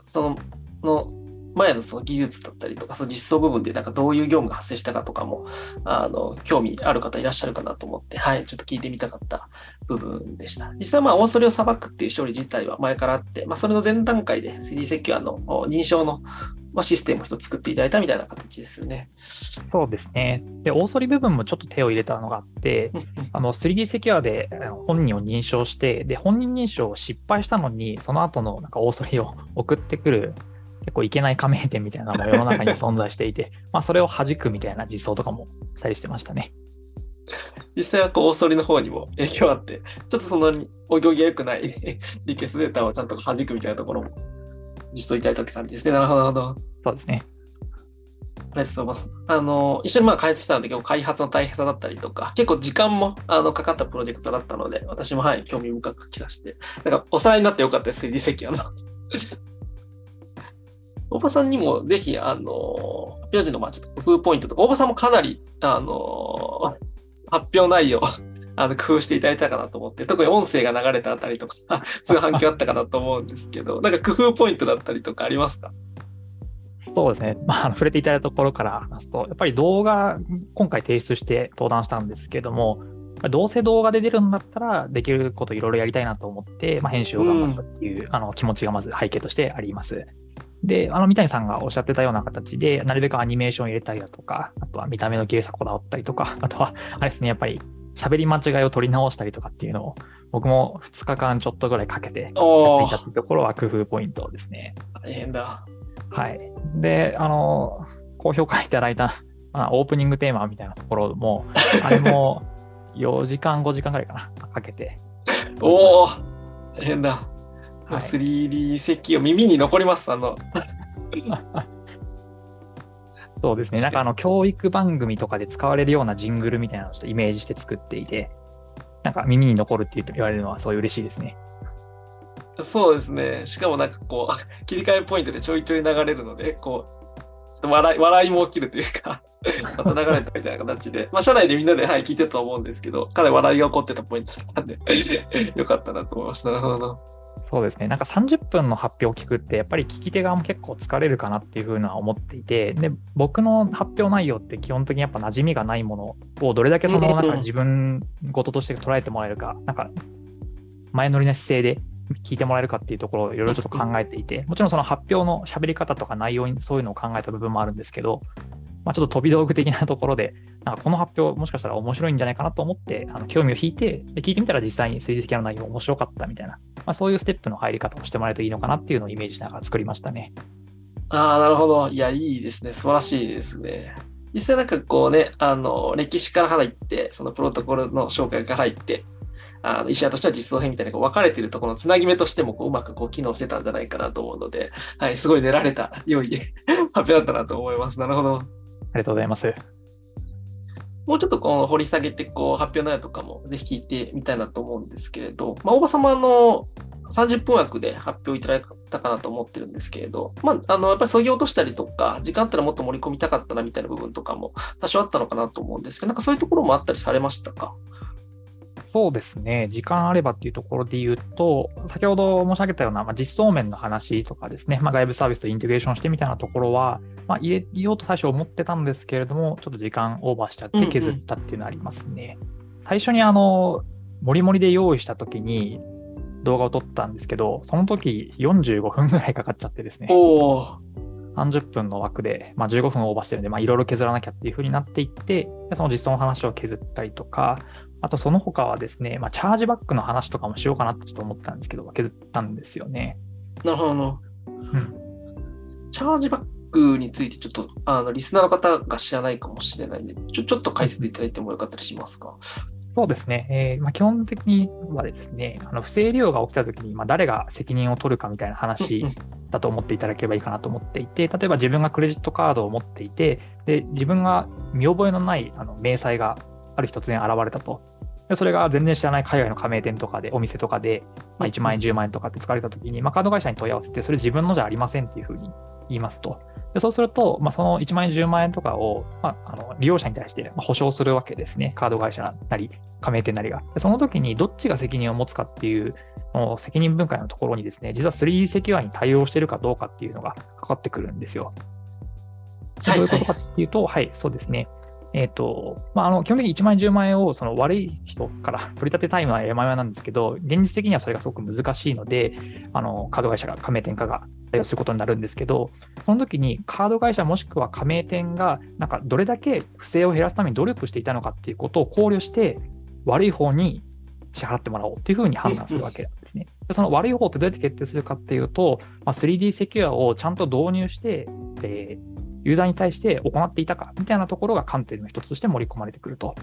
その、の前のその技術だったりとか、その実装部分でなんかどういう業務が発生したかとかも、あの、興味ある方いらっしゃるかなと思って、はい、ちょっと聞いてみたかった部分でした。実際まあ、大それを裁くっていう処理自体は前からあって、まあ、それの前段階で 3D セキュアのお認証の、まあ、システムを一つ作っていただいたみたいな形ですよね。そうですね。で、大ソリ部分もちょっと手を入れたのがあって、あの 3D セキュアで本人を認証して、で、本人認証を失敗したのに、その後のなんか大ソリを 送ってくる、結構いけない加盟店みたいなのも世の中に存在していて、まあそれを弾くみたいな実装とかもしたりしてましたね。実際はこう、大そりの方にも影響あって、ちょっとそのお行儀が良くない リクエストデータをちゃんと弾くみたいなところも実装いただいたって感じですね。なるほど、なるほど。そうですね。ありがとうございます。あの、一緒にまあ開発したので、結構開発の大変さだったりとか、結構時間もあのかかったプロジェクトだったので、私もはい、興味深く聞きさせて、なんかおさらいになってよかったです、3D 席あの。大場さんにもぜひ、あの、発表時のまあちょっと工夫ポイントとか、大場さんもかなり、あの、発表内容、あの工夫していただいたかなと思って、特に音声が流れたあたりとか、そういう反響あったかなと思うんですけど、なんか工夫ポイントだったりとかありますか？そうですね。まあ、触れていただいたところから話すと、やっぱり動画、今回提出して登壇したんですけども、どうせ動画で出るんだったら、できることいろいろやりたいなと思って、まあ、編集を頑張ったっていう、あの気持ちがまず背景としてあります。で、あの三谷さんがおっしゃってたような形で、なるべくアニメーション入れたりだとか、あとは見た目の綺麗さこだわったりとか、あとは、あれですね、やっぱり喋り間違いを取り直したりとかっていうのを、僕も2日間ちょっとぐらいかけてやっていたっていうところは工夫ポイントですね。大変だ。はい。で、あの、高評価いただいた、まあ、オープニングテーマみたいなところも、あれも4時間、5時間ぐらいかな、かけて。おお大変だ。はい 3D 石を耳に残ります。あの、そうですね。なんかあの、教育番組とかで使われるようなジングルみたいなのをちょっとイメージして作っていて、なんか耳に残るって言われるのはそういう嬉しいですね。そうですね。しかもなんかこう、切り替えポイントでちょいちょい流れるので、こう、ちょっと笑い笑いも起きるというか、また流れたみたいな形で、まあ、社内でみんなで、はい、聞いてたと思うんですけど、かなり笑いが起こってたポイントだったんで、よかったなと思いました。なるほど。そうですね。なんか30分の発表を聞くって、やっぱり聞き手側も結構疲れるかなっていうふうには思っていて、で、僕の発表内容って基本的にやっぱ馴染みがないものをどれだけそのなんか自分事として捉えてもらえるか、なんか前乗りな姿勢で聞いてもらえるかっていうところをいろいろちょっと考えていて、もちろんその発表の喋り方とか内容にそういうのを考えた部分もあるんですけど、まあ、ちょっと飛び道具的なところで、なんかこの発表もしかしたら面白いんじゃないかなと思って、あの興味を引いて、で聞いてみたら実際に推理的な内容面白かったみたいな、まあ、そういうステップの入り方をしてもらえるといいのかなっていうのをイメージしながら作りましたね。ああ、なるほど。いや、いいですね。素晴らしいですね。実際なんかこうね、あの、歴史から入って、そのプロトコルの紹介から入って、あの、石屋としては実装編みたいにこう分かれてるところのつなぎ目としてもこううまくこう機能してたんじゃないかなと思うので、はい、すごい練られた良い 発表だったなと思います。なるほど。ありがとうございます。もうちょっとこう掘り下げてこう発表内容とかもぜひ聞いてみたいなと思うんですけれど、まあ、大場様の30分枠で発表いただいたかなと思ってるんですけれど、まあ、あのやっぱり削ぎ落としたりとか、時間あったらもっと盛り込みたかったなみたいな部分とかも多少あったのかなと思うんですけど、なんかそういうところもあったりされましたか？そうですね、時間あればっていうところで言うと、先ほど申し上げたような、まあ、実装面の話とかですね、まあ、外部サービスとインテグレーションしてみたいなところは、まあ、入れようと最初思ってたんですけれども、ちょっと時間オーバーしちゃって削ったっていうのはありますね。最初にあの、もりもりで用意したときに動画を撮ったんですけど、その時45分ぐらいかかっちゃってですね。おお30分の枠で、まあ、15分オーバーしてるんで、まあ、いろいろ削らなきゃっていう風になっていって、でその実装の話を削ったりとか、あとその他はですね、まあ、チャージバックの話とかもしようかなってちょっと思ってたんですけど、削ったんですよね。なるほどな。うん。チャージバックについてちょっとあのリスナーの方が知らないかもしれないんで、ちょちょっと解説いただいてもよかったりしますか？そうですね。えーまあ、基本的にはですね、あの不正利用が起きたときに、まあ、誰が責任を取るかみたいな話だと思っていただければいいかなと思っていて、例えば自分がクレジットカードを持っていて、で自分が見覚えのないあの明細がある日突然現れたと。でそれが全然知らない海外の加盟店とかで、お店とかで、まあ、1万円、10万円とかって使われたときに、まあ、カード会社に問い合わせて、それ自分のじゃありませんっていうふうに言いますと。でそうすると、まあ、その1万円、10万円とかを、まあ、あの利用者に対してまあ保証するわけですね。カード会社なり、加盟店なりが。でその時にどっちが責任を持つかっていう、その責任分解のところにですね、実は 3D セキュアに対応しているかどうかっていうのがかかってくるんですよ。はいどういうことかっていうと、はい、そうですね。えっ、と、まあ、あの、基本的に1万円、10万円をその悪い人から取り立てたいのは山々なんですけど、現実的にはそれがすごく難しいので、あの、カード会社が、加盟店化が対応することになるんですけど、その時にカード会社もしくは加盟店が、なんかどれだけ不正を減らすために努力していたのかっていうことを考慮して、悪い方に支払ってもらおうっていうふうに判断するわけなんですね。でその悪い方ってどうやって決定するかっていうと、まあ、3D セキュアをちゃんと導入して、えーユーザーに対して行っていたかみたいなところが観点の一つとして盛り込まれてくると。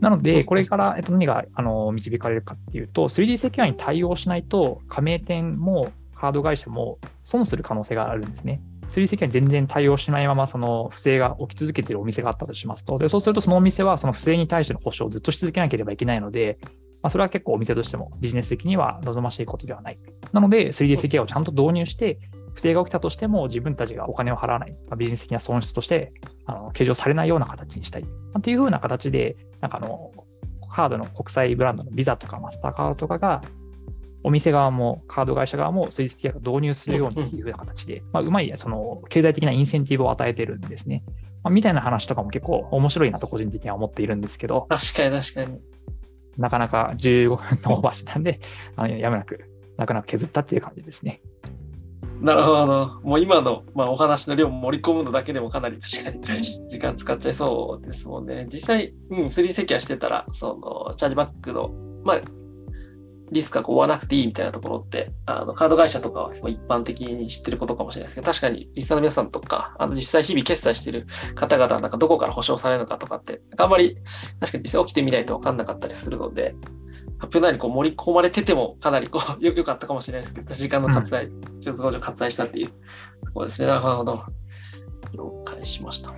なので、これから、えっと、何があの導かれるかっていうと、3D セキュアに対応しないと、加盟店もカード会社も損する可能性があるんですね。3D セキュアに全然対応しないまま、その不正が起き続けているお店があったとしますと、でそうすると、そのお店はその不正に対しての保証をずっとし続けなければいけないので、まあ、それは結構お店としてもビジネス的には望ましいことではない。なので、3D セキュアをちゃんと導入して、不正が起きたとしても自分たちがお金を払わない、まあ、ビジネス的な損失としてあの計上されないような形にしたい。まあ、っていうふうな形で、なんかあの、カードの国際ブランドのビザとかマスターカードとかが、お店側もカード会社側も 3D セキュアを導入するようにっていうふうな形で、まあ、うまいその経済的なインセンティブを与えてるんですね。まあ、みたいな話とかも結構面白いなと個人的には思っているんですけど、確かに確かに。なかなか15分のオーバーしたんで、あのやむなく、なかなか削ったっていう感じですね。なるほど。もう今の、まあ、お話の量盛り込むのだけでもかなり確かに 時間使っちゃいそうですもんね。実際、うん、3セキュアしてたら、その、チャージバックの、まあ、リスクが追わなくていいみたいなところって、あのカード会社とかは結構一般的に知ってることかもしれないですけど、確かにリスナーの皆さんとか、あの実際日々決済してる方々なんかどこから保証されるのかとかって、あんまり確かに実際起きてみないと分かんなかったりするので、発表内にこう盛り込まれててもかなりこう よよかったかもしれないですけど、時間の割愛、うん、ちょっと割愛したっていうところですね。なるほど。了解しました。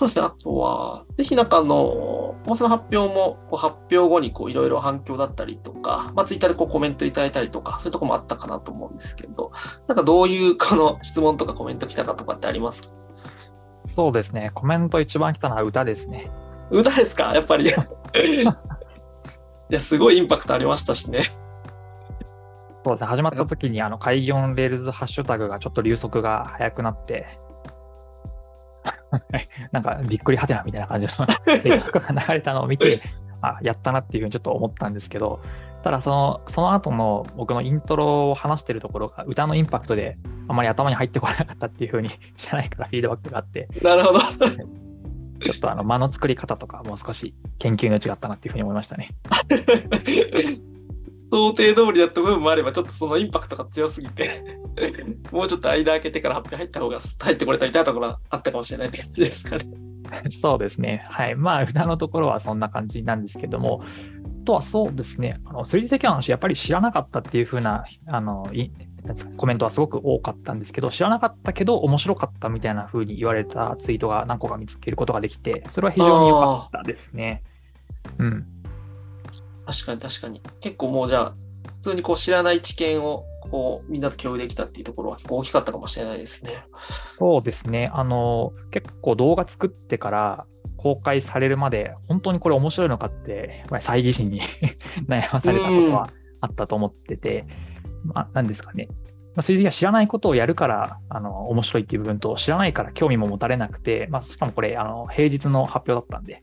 そうですね。あとは、ぜひなんかあの、その発表もこう発表後にこういろいろ反響だったりとか、まあ、ツイッターでこうコメントいただいたりとか、そういうところもあったかなと思うんですけど、なんかどういうこの質問とかコメント来たかとかってありますか？そうですね。コメント一番来たのは歌ですね。歌ですか？やっぱり。いや、すごいインパクトありましたしね。そうですね。始まった時に、あの、開業レールズハッシュタグがちょっと流速が速くなって、なんかびっくりはてなみたいな感じの連絡が流れたのを見て、あ、やったなっていうふうにちょっと思ったんですけど、ただその、その後の僕のイントロを話してるところが歌のインパクトであまり頭に入ってこなかったっていうふうに社内からフィードバックがあって。なるほど。ちょっとあの間の作り方とかもう少し研究の違ったなっていうふうに思いましたね。想定通りだった部分もあれば、ちょっとそのインパクトが強すぎて もうちょっと間開けてから発表入った方が入ってこれたみたいなところあったかもしれないって感じですかね。そうですね。はい。まあ、札のところはそんな感じなんですけども、あとはそうですね、あの 3D セキュアの話、やっぱり知らなかったっていうふうなあのコメントはすごく多かったんですけど、知らなかったけど面白かったみたいなふうに言われたツイートが何個か見つけることができて、それは非常に良かったですね。うん。確かに確かに。結構もうじゃあ、普通にこう知らない知見をこうみんなと共有できたっていうところは結構大きかったかもしれないですね。そうですね。あの、結構動画作ってから公開されるまで、本当にこれ面白いのかって、猜疑心に 悩まされたことはあったと思ってて、まあ、なんですかね。まあ、それで知らないことをやるからあの面白いっていう部分と、知らないから興味も持たれなくて、まあ、しかもこれあの平日の発表だったんで、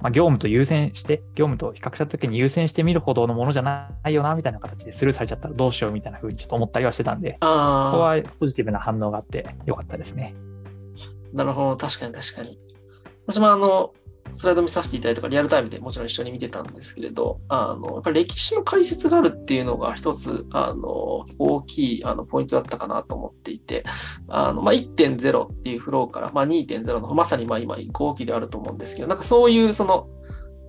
まあ、業務と優先して、業務と比較したときに優先してみるほどのものじゃないよな、みたいな形でスルーされちゃったらどうしようみたいなふうにちょっと思ったりはしてたんで、ここはポジティブな反応があってよかったですね。なるほど、確かに確かに。私もあの、スライド見させていただいたとかリアルタイムでもちろん一緒に見てたんですけれど、あの、やっぱり歴史の解説があるっていうのが一つ、あの、大きいあのポイントだったかなと思っていて、あの、まあ、1.0っていうフローから、まあ、2.0の、まさにまあ今移行期であると思うんですけど、なんかそういうその、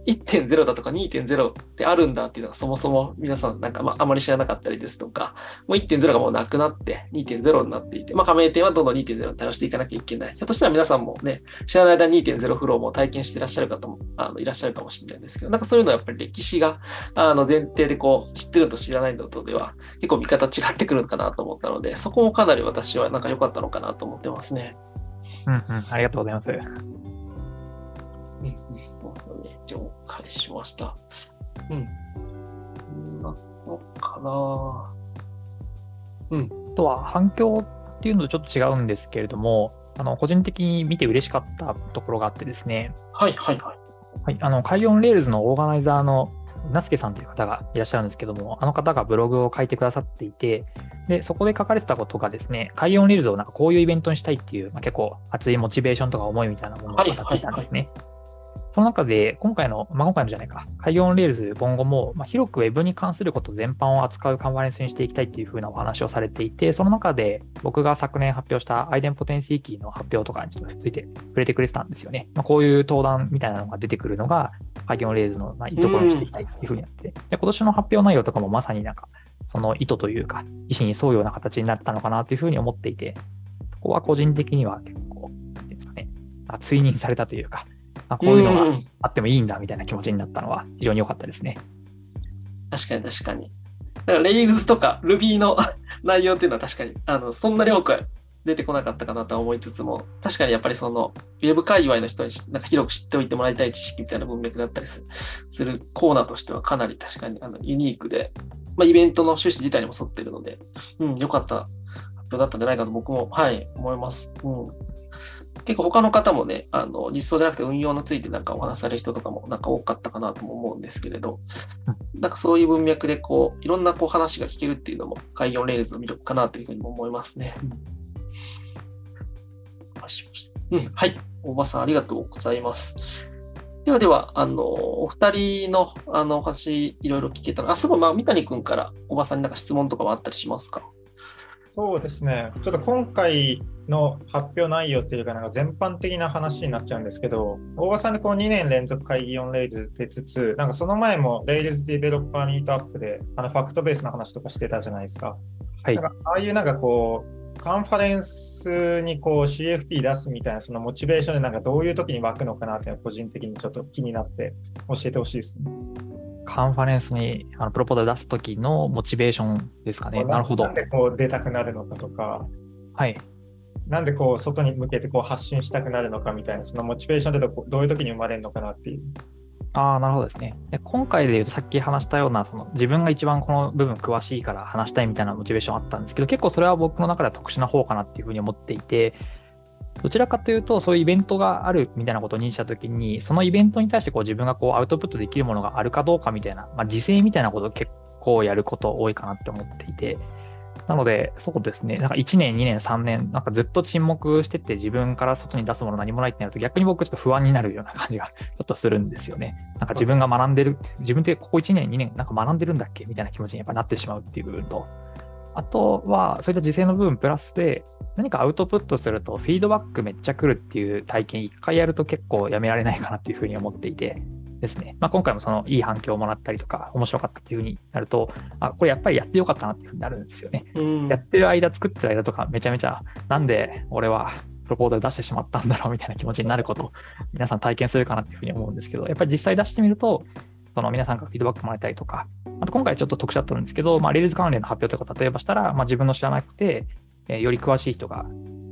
1.0だとか2.0ってあるんだっていうのがそもそも皆さんなんかまあまり知らなかったりですとか、もう1.0がもうなくなって2.0になっていて、まあ加盟店はどんどん2.0に対応していかなきゃいけない。ひょっとしたら皆さんもね、知らない間に2.0フローも体験していらっしゃる方もあのいらっしゃるかもしれないんですけど、なんかそういうのはやっぱり歴史があの前提でこう知ってると知らないのとでは結構見方違ってくるのかなと思ったので、そこもかなり私はなんか良かったのかなと思ってますね。うんうん、ありがとうございます。了解しました。うん。なのかなうん。あとは反響っていうのとちょっと違うんですけれども、あの個人的に見て嬉しかったところがあってですね。はいはいはい。はい、あの、 Kaigi on Rails のオーガナイザーのうなすけさんという方がいらっしゃるんですけども、あの方がブログを書いてくださっていて、で、そこで書かれてたことがですね、 Kaigi on Rails をなんかこういうイベントにしたいっていう、まあ、結構熱いモチベーションとか思いみたいなものを語っていたんですね。はいはいはいその中で、今回の、まあ、今回のじゃないか、 Kaigi on Rails 今後も、まあ、広く Web に関すること全般を扱うカンファレンスにしていきたいっていうふうなお話をされていて、その中で僕が昨年発表した idempotency key の発表とかについて触れてくれてたんですよね。まあ、こういう登壇みたいなのが出てくるのが、 Kaigi on Rails のまあいいところにしていきたいっていうふうになって、で今年の発表内容とかもまさになんか、その意図というか、意思に沿うような形になったのかなというふうに思っていて、そこは個人的には結構、ですかね、追認されたというか、あ、こういうのがあってもいいんだみたいな気持ちになったのは非常に良かったですね。確かに確かに。だから Rails とか Ruby の 内容っていうのは確かにあのそんなに多く出てこなかったかなと思いつつも、確かにやっぱりその Web 界隈の人になんか広く知っておいてもらいたい知識みたいな文脈だったりするコーナーとしてはかなり確かにあのユニークで、まあ、イベントの趣旨自体にも沿ってるので、うん、良かった発表だったんじゃないかと僕も、はい、思います。うん結構他の方もね、あの実装じゃなくて運用についてなんかお話しされる人とかもなんか多かったかなとも思うんですけれど、なんかそういう文脈でこういろんなこう話が聞けるっていうのも、 Kaigi on Rails の魅力かなというふうにも思いますね。うん、はい。大場さん、ありがとうございます。ではでは、あの、お二人の、あの、お話、いろいろ聞けたら、あ、そういえば、まあ、三谷君から、おばさんになんか質問とかもあったりしますか？そうですね。ちょっと今回の発表内容っていうか、なんか全般的な話になっちゃうんですけど、大場さんでこう2年連続会議4レイル出つつ、なんかその前もレイルズディベロッパーミートアップで、あのファクトベースの話とかしてたじゃないですか。はい。なんかああいうなんかこう、カンファレンスにこう CFP 出すみたいなそのモチベーションでなんかどういう時に湧くのかなって個人的にちょっと気になって教えてほしいですね。カンファレンスにあのプロポーザル出す時のモチベーションですかね。なるほど。なんでこう出たくなるのかとか、はい。なんでこう外に向けてこう発信したくなるのかみたいな、そのモチベーションってどういう時に生まれるのかなっていう。ああ、なるほどですね。で今回で言うとさっき話したような、その自分が一番この部分詳しいから話したいみたいなモチベーションあったんですけど、結構それは僕の中では特殊な方かなっていうふうに思っていて、どちらかというと、そういうイベントがあるみたいなことを認識したときに、そのイベントに対してこう自分がこうアウトプットできるものがあるかどうかみたいな、まあ、時制みたいなことを結構やること多いかなって思っていて、なので、そうですね、なんか1年、2年、3年、なんかずっと沈黙してて、自分から外に出すもの何もないってなると、逆に僕ちょっと不安になるような感じがちょっとするんですよね。なんか自分が学んでる、自分でここ1年、2年、なんか学んでるんだっけみたいな気持ちにやっぱなってしまうっていう部分と、あとは、そういった時勢の部分プラスで、何かアウトプットすると、フィードバックめっちゃ来るっていう体験、一回やると結構やめられないかなっていうふうに思っていて、ですね。まあ、今回もそのいい反響をもらったりとか、面白かったっていうふうになると、あ、これやっぱりやってよかったなっていうふうになるんですよね。やってる間、作ってる間とか、めちゃめちゃ、なんで俺はプロポーザル出してしまったんだろうみたいな気持ちになることを皆さん体験するかなっていうふうに思うんですけど、やっぱり実際出してみると、その皆さんからフィードバックもらえたりとか、あと今回ちょっと特殊だったんですけど、まあ、 Rails 関連の発表とか例えばしたら、まあ、自分の知らなくて、えー、より詳しい人が、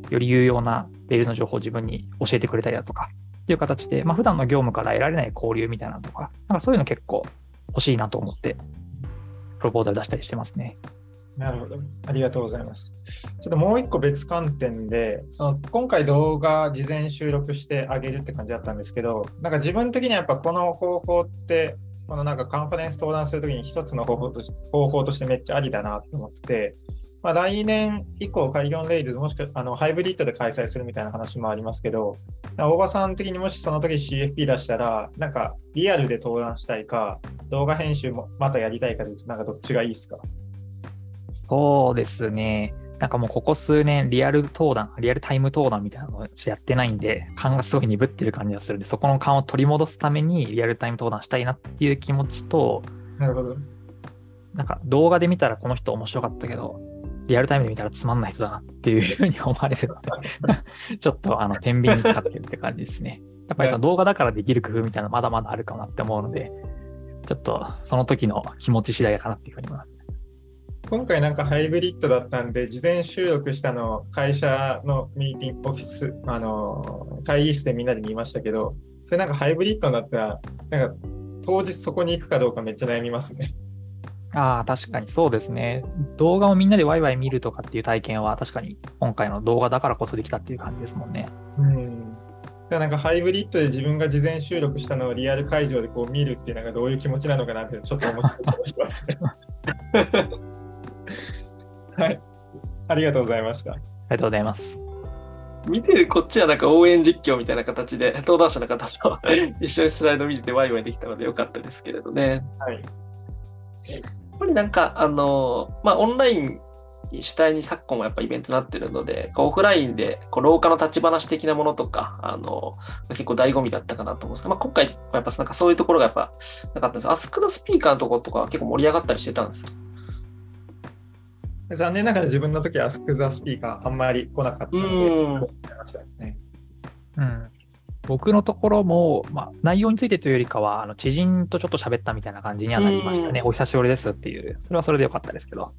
より有用な Rails の情報を自分に教えてくれたりだとか、っていう形で、まあ、普段の業務から得られない交流みたいなのとか、なんかそういうの結構欲しいなと思って、プロポーザル出したりしてますね。なるほど。ありがとうございます。ちょっともう一個別観点で、その今回動画事前収録してあげるって感じだったんですけど、なんか自分的にはやっぱこの方法って、このなんかカンファレンス登壇するときに一つの方法と方法としてめっちゃありだなと思ってて、まあ、来年以降、カリオンレイズ、もしくはあのハイブリッドで開催するみたいな話もありますけど、大場さん的にもしその時 CFP 出したら、なんかリアルで登壇したいか、動画編集もまたやりたいかで、なんかどっちがいいですか？そうですね。なんかもうここ数年、リアル登壇、リアルタイム登壇みたいなのをやってないんで、勘がすごい鈍ってる感じがするんで、そこの勘を取り戻すためにリアルタイム登壇したいなっていう気持ちと、なるほど。なんか動画で見たらこの人面白かったけど、リアルタイムで見たらつまんない人だなっていうふうに思われるので ちょっとあの天秤にかかってるって感じですね。やっぱりその動画だからできる工夫みたいなのまだまだあるかなって思うので、ちょっとその時の気持ち次第かなっていうふうに思います。今回なんかハイブリッドだったんで、事前収録したのを会社のミーティング、オフィス、あの、会議室でみんなで見ましたけど、それなんかハイブリッドになったら、なんか当日そこに行くかどうかめっちゃ悩みますね。ああ、確かにそうですね。動画をみんなでワイワイ見るとかっていう体験は確かに今回の動画だからこそできたっていう感じですもんね。うん。なんかハイブリッドで自分が事前収録したのをリアル会場でこう見るっていうのがどういう気持ちなのかなってちょっと思ったりしますね。はい。ありがとうございました。ありがとうございます。見てるこっちはなんか応援実況みたいな形で登壇者の方と一緒にスライド見ててワイワイできたのでよかったですけれどね。はい。ぱりなんか、あの、まあ、オンライン主体に昨今はやっぱイベントになってるので、オフラインでこう廊下の立ち話的なものとか、あの、結構醍醐味だったかなと思うんですけど、まあ、今回はやっぱなんかそういうところがやっぱなかったんです。アスクザスピーカーのところとか結構盛り上がったりしてたんです。残念ながら自分の時はアスクザスピーカーあんまり来なかったので、うん。うん僕のところも、まあ、内容についてというよりかは、あの知人とちょっと喋ったみたいな感じにはなりましたね。お久しぶりですっていう、それはそれでよかったですけど。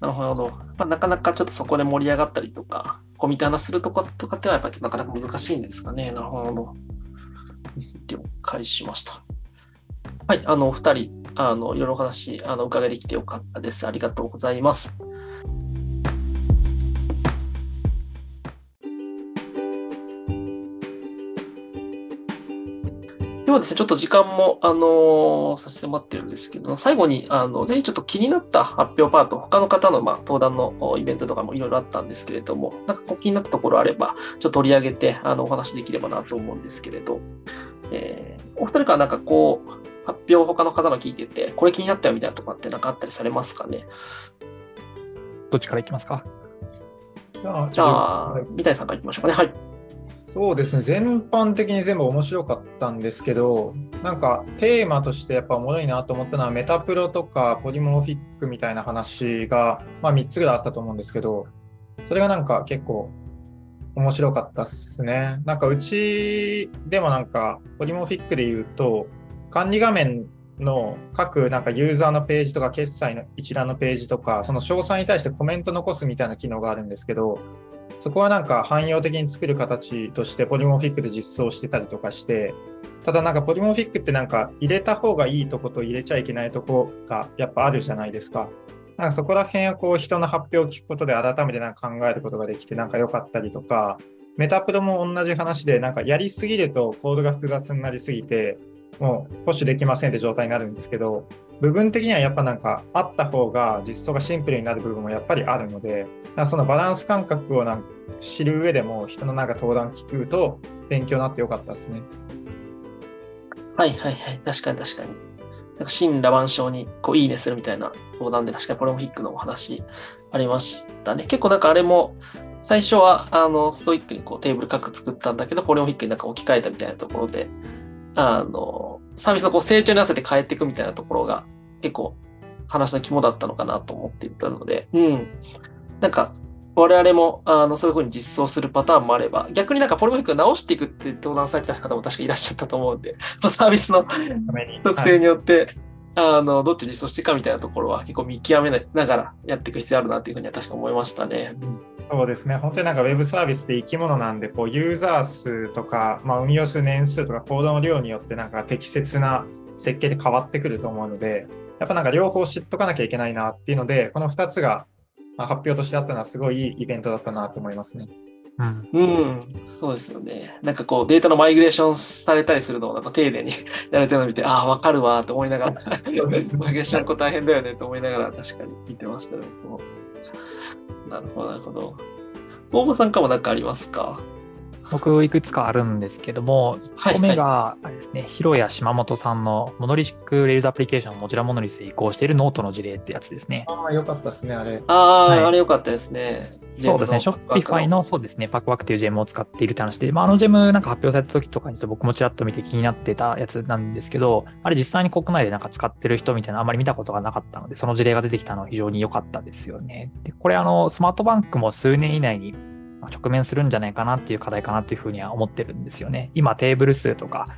なるほど。まあ、なかなかちょっとそこで盛り上がったりとか、コミュニティ話するとことかってはやっぱりなかなか難しいんですかね。なるほど。了解しました。はい、あの、お二人、あの、いろいろお話、あの、伺いできてよかったです。ありがとうございます。ではですね、ちょっと時間も、あのー差し迫ってるんですけど、最後に、あの、ぜひちょっと気になった発表パート、他の方の、まあ、登壇のおイベントとかもいろいろあったんですけれども、なんかこう気になったところあれば、ちょっと取り上げて、あの、お話できればなと思うんですけれど、えーお二人からなんかこう、発表他の方の聞いてて、これ気になったよみたいなところってなんかあったりされますかね？どっちからいきますか？じゃあじゃあ、三谷さんからいきましょうかね。はい。そうですね、全般的に全部面白かったんですけど、なんかテーマとしてやっぱおもろいなと思ったのは、メタプロとかポリモーフィックみたいな話が、まあ、3つぐらいあったと思うんですけど、それがなんか結構面白かったっすね。なんかうちでもなんか、ポリモーフィックで言うと、管理画面の各なんかユーザーのページとか決済の一覧のページとか、その詳細に対してコメント残すみたいな機能があるんですけど、そこはなんか汎用的に作る形としてポリモフィックで実装してたりとかして、ただなんかポリモフィックってなんか入れた方がいいとこと入れちゃいけないとこがやっぱあるじゃないですか。なんかそこら辺をこう人の発表を聞くことで改めてなんか考えることができてなんか良かったりとか、メタプロも同じ話でなんかやりすぎるとコードが複雑になりすぎて、もう保守できませんって状態になるんですけど、部分的にはやっぱなんかあった方が実装がシンプルになる部分もやっぱりあるので、そのバランス感覚をなんか知る上でも人のなんか登壇聞くと勉強になってよかったですね。はいはいはい。確かに確かに。なんか神羅万象にこういいねするみたいな相談で確かにポロフィックのお話ありましたね。結構なんかあれも最初はあのストイックにこうテーブル各作ったんだけど、ポリオフィックになんか置き換えたみたいなところで、あの、サービスのこう成長に合わせて変えていくみたいなところが結構話の肝だったのかなと思っていたので、うん。なんか我々もあのそういうふうに実装するパターンもあれば、逆になんかポリモフィックを直していくって登壇されてた方も確かいらっしゃったと思うんで、サービスの特性によって、あのどっち実装していくかみたいなところは結構見極めながらやっていく必要あるなというふうには確か思いましたね。そうですね、本当になんかウェブサービスって生き物なんで、こうユーザー数とか、まあ、運用する年数とかコードの量によってなんか適切な設計で変わってくると思うので、やっぱなんか両方知っとかなきゃいけないなっていうので、この2つがまあ発表としてあったのはすごいいいイベントだったなと思いますね。うん。うん、そうですよね。なんかこうデータのマイグレーションされたりするのをなんか丁寧に やれてるのを見て、ああ、わかるわと思いながら、マイグレーションこう大変だよねと思いながら確かに聞いてましたね。なるほど、なるほど。大場さんかも何かありますか？僕、いくつかあるんですけども、はい1個目が、あれですね、ヒロヤ島本さんのモノリシック Rails アプリケーションをモジュラモノリスへ移行しているノウハウと事例ってやつですね。ああ、よかったですね、あれ。ああ、はいあれよかったですね。そうですね、 Shopifyの、そうですね、 Packwerk っていう gem を使っているって話で、まあ、あの gem なんか発表された時とかにちょっと僕もちらっと見て気になってたやつなんですけど、あれ実際に国内でなんか使ってる人みたいなのあんまり見たことがなかったので、その事例が出てきたのは非常に良かったですよね。で、これあの、スマートバンクも数年以内にまあ直面するんじゃないかなっていう課題かなっていうふうには思ってるんですよね。今テーブル数とか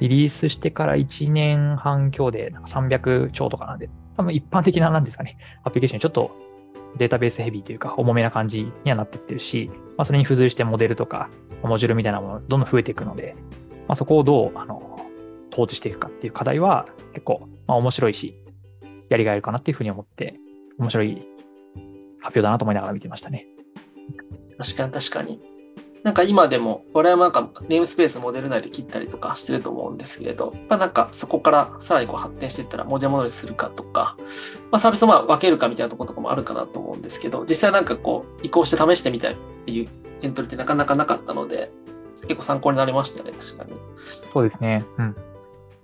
リリースしてから1年半強でなんか300超とかなんで、多分一般的ななんですかね、アプリケーションにちょっとデータベースヘビーというか重めな感じにはなってってるし、まあ、それに付随してモデルとかモジュールみたいなものどんどん増えていくので、まあ、そこをどうあの統治していくかっていう課題は結構、まあ、面白いし、やりがいあるかなっていうふうに思って、面白い発表だなと思いながら見てましたね。確かに確かに。なんか今でも、我々もなんかネームスペースモデル内で切ったりとかしてると思うんですけれど、まあ、なんかそこからさらにこう発展していったら文字戻りするかとか、まあ、サービスをまあ分けるかみたいなところとかもあるかなと思うんですけど、実際なんかこう移行して試してみたいっていうエントリーってなかなかなかったので、結構参考になりましたね、確かに。そうですね。うん。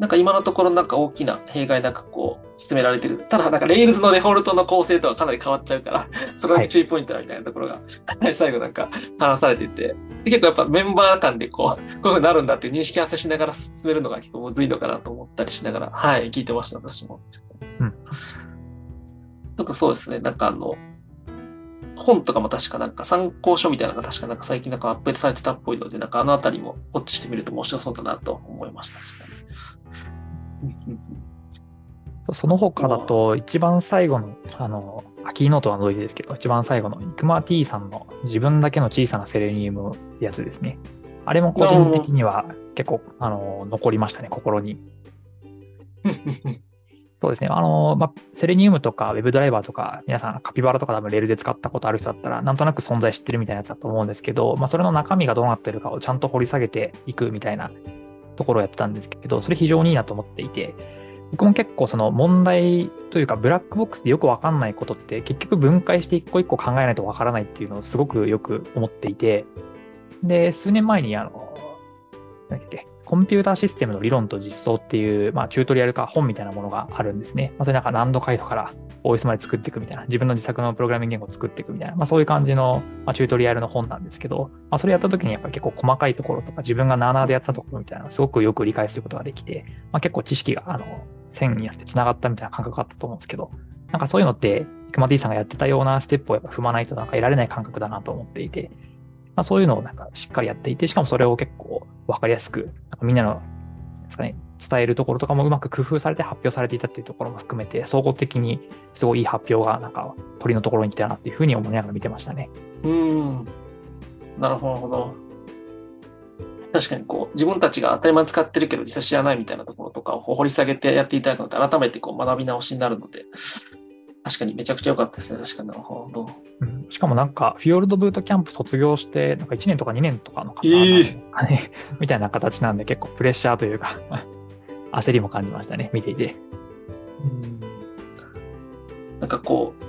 なんか今のところなんか大きな弊害なくこう進められてる。ただなんか Rails のデフォルトの構成とはかなり変わっちゃうから、そこが注意ポイントだみたいなところが、最後なんか話されていて、で結構やっぱメンバー間でこう、こういう風になるんだっていう認識合わせしながら進めるのが結構むずいのかなと思ったりしながら、はい、聞いてました、私も。うんちょっとそうですね、なんかあの、本とかも確かなんか参考書みたいなのが確かなんか最近なんかアップデートされてたっぽいので、なんかあのあたりもウォッチしてみると面白そうだなと思いました。その他だと、一番最後の、あの、キーノートは除いてですけど、一番最後の、イクマ T さんの自分だけの小さなセレニウムやつですね。あれも個人的には結構、あの、残りましたね、心に。そうですね。あの、まあ、セレニウムとか Web ドライバーとか、皆さんカピバラとか多分レールで使ったことある人だったら、なんとなく存在知ってるみたいなやつだと思うんですけど、まあ、それの中身がどうなってるかをちゃんと掘り下げていくみたいなところをやったんですけど、それ非常にいいなと思っていて、僕も結構その問題というかブラックボックスでよくわかんないことって結局分解して一個一個考えないとわからないっていうのをすごくよく思っていて、で、数年前にあの、なんだっけ、コンピューターシステムの理論と実装っていう、まあ、チュートリアルか本みたいなものがあるんですね。まあ、それなんか何度回路から OS まで作っていくみたいな、自分の自作のプログラミング言語を作っていくみたいな、まあ、そういう感じの、まあ、チュートリアルの本なんですけど、まあ、それやった時にやっぱり結構細かいところとか、自分がなーなーでやったところみたいなのすごくよく理解することができて、まあ、結構知識が、あの、線になって繋がったみたいな感覚があったと思うんですけど、なんかそういうのって、クマ D さんがやってたようなステップをやっぱ踏まないとなんか得られない感覚だなと思っていて、まあ、そういうのをなんかしっかりやっていて、しかもそれを結構わかりやすく、なんかみんなのですかね、伝えるところとかもうまく工夫されて発表されていたっていうところも含めて、総合的にすごいいい発表が、なんか鳥のところに来たなっていうふうに思いながら見てましたね。うん。なるほど。確かにこう、自分たちが当たり前使ってるけど実際知らないみたいなところとかを掘り下げてやっていただくのって改めてこう学び直しになるので、確かにめちゃくちゃ良かったですね。確かになるほど。うん、しかもなんか、フィヨルドブートキャンプ卒業して、なんか1年とか2年とかの方、えー、みたいな形なんで、結構プレッシャーというか焦りも感じましたね、見ていて。うん、なんかこう、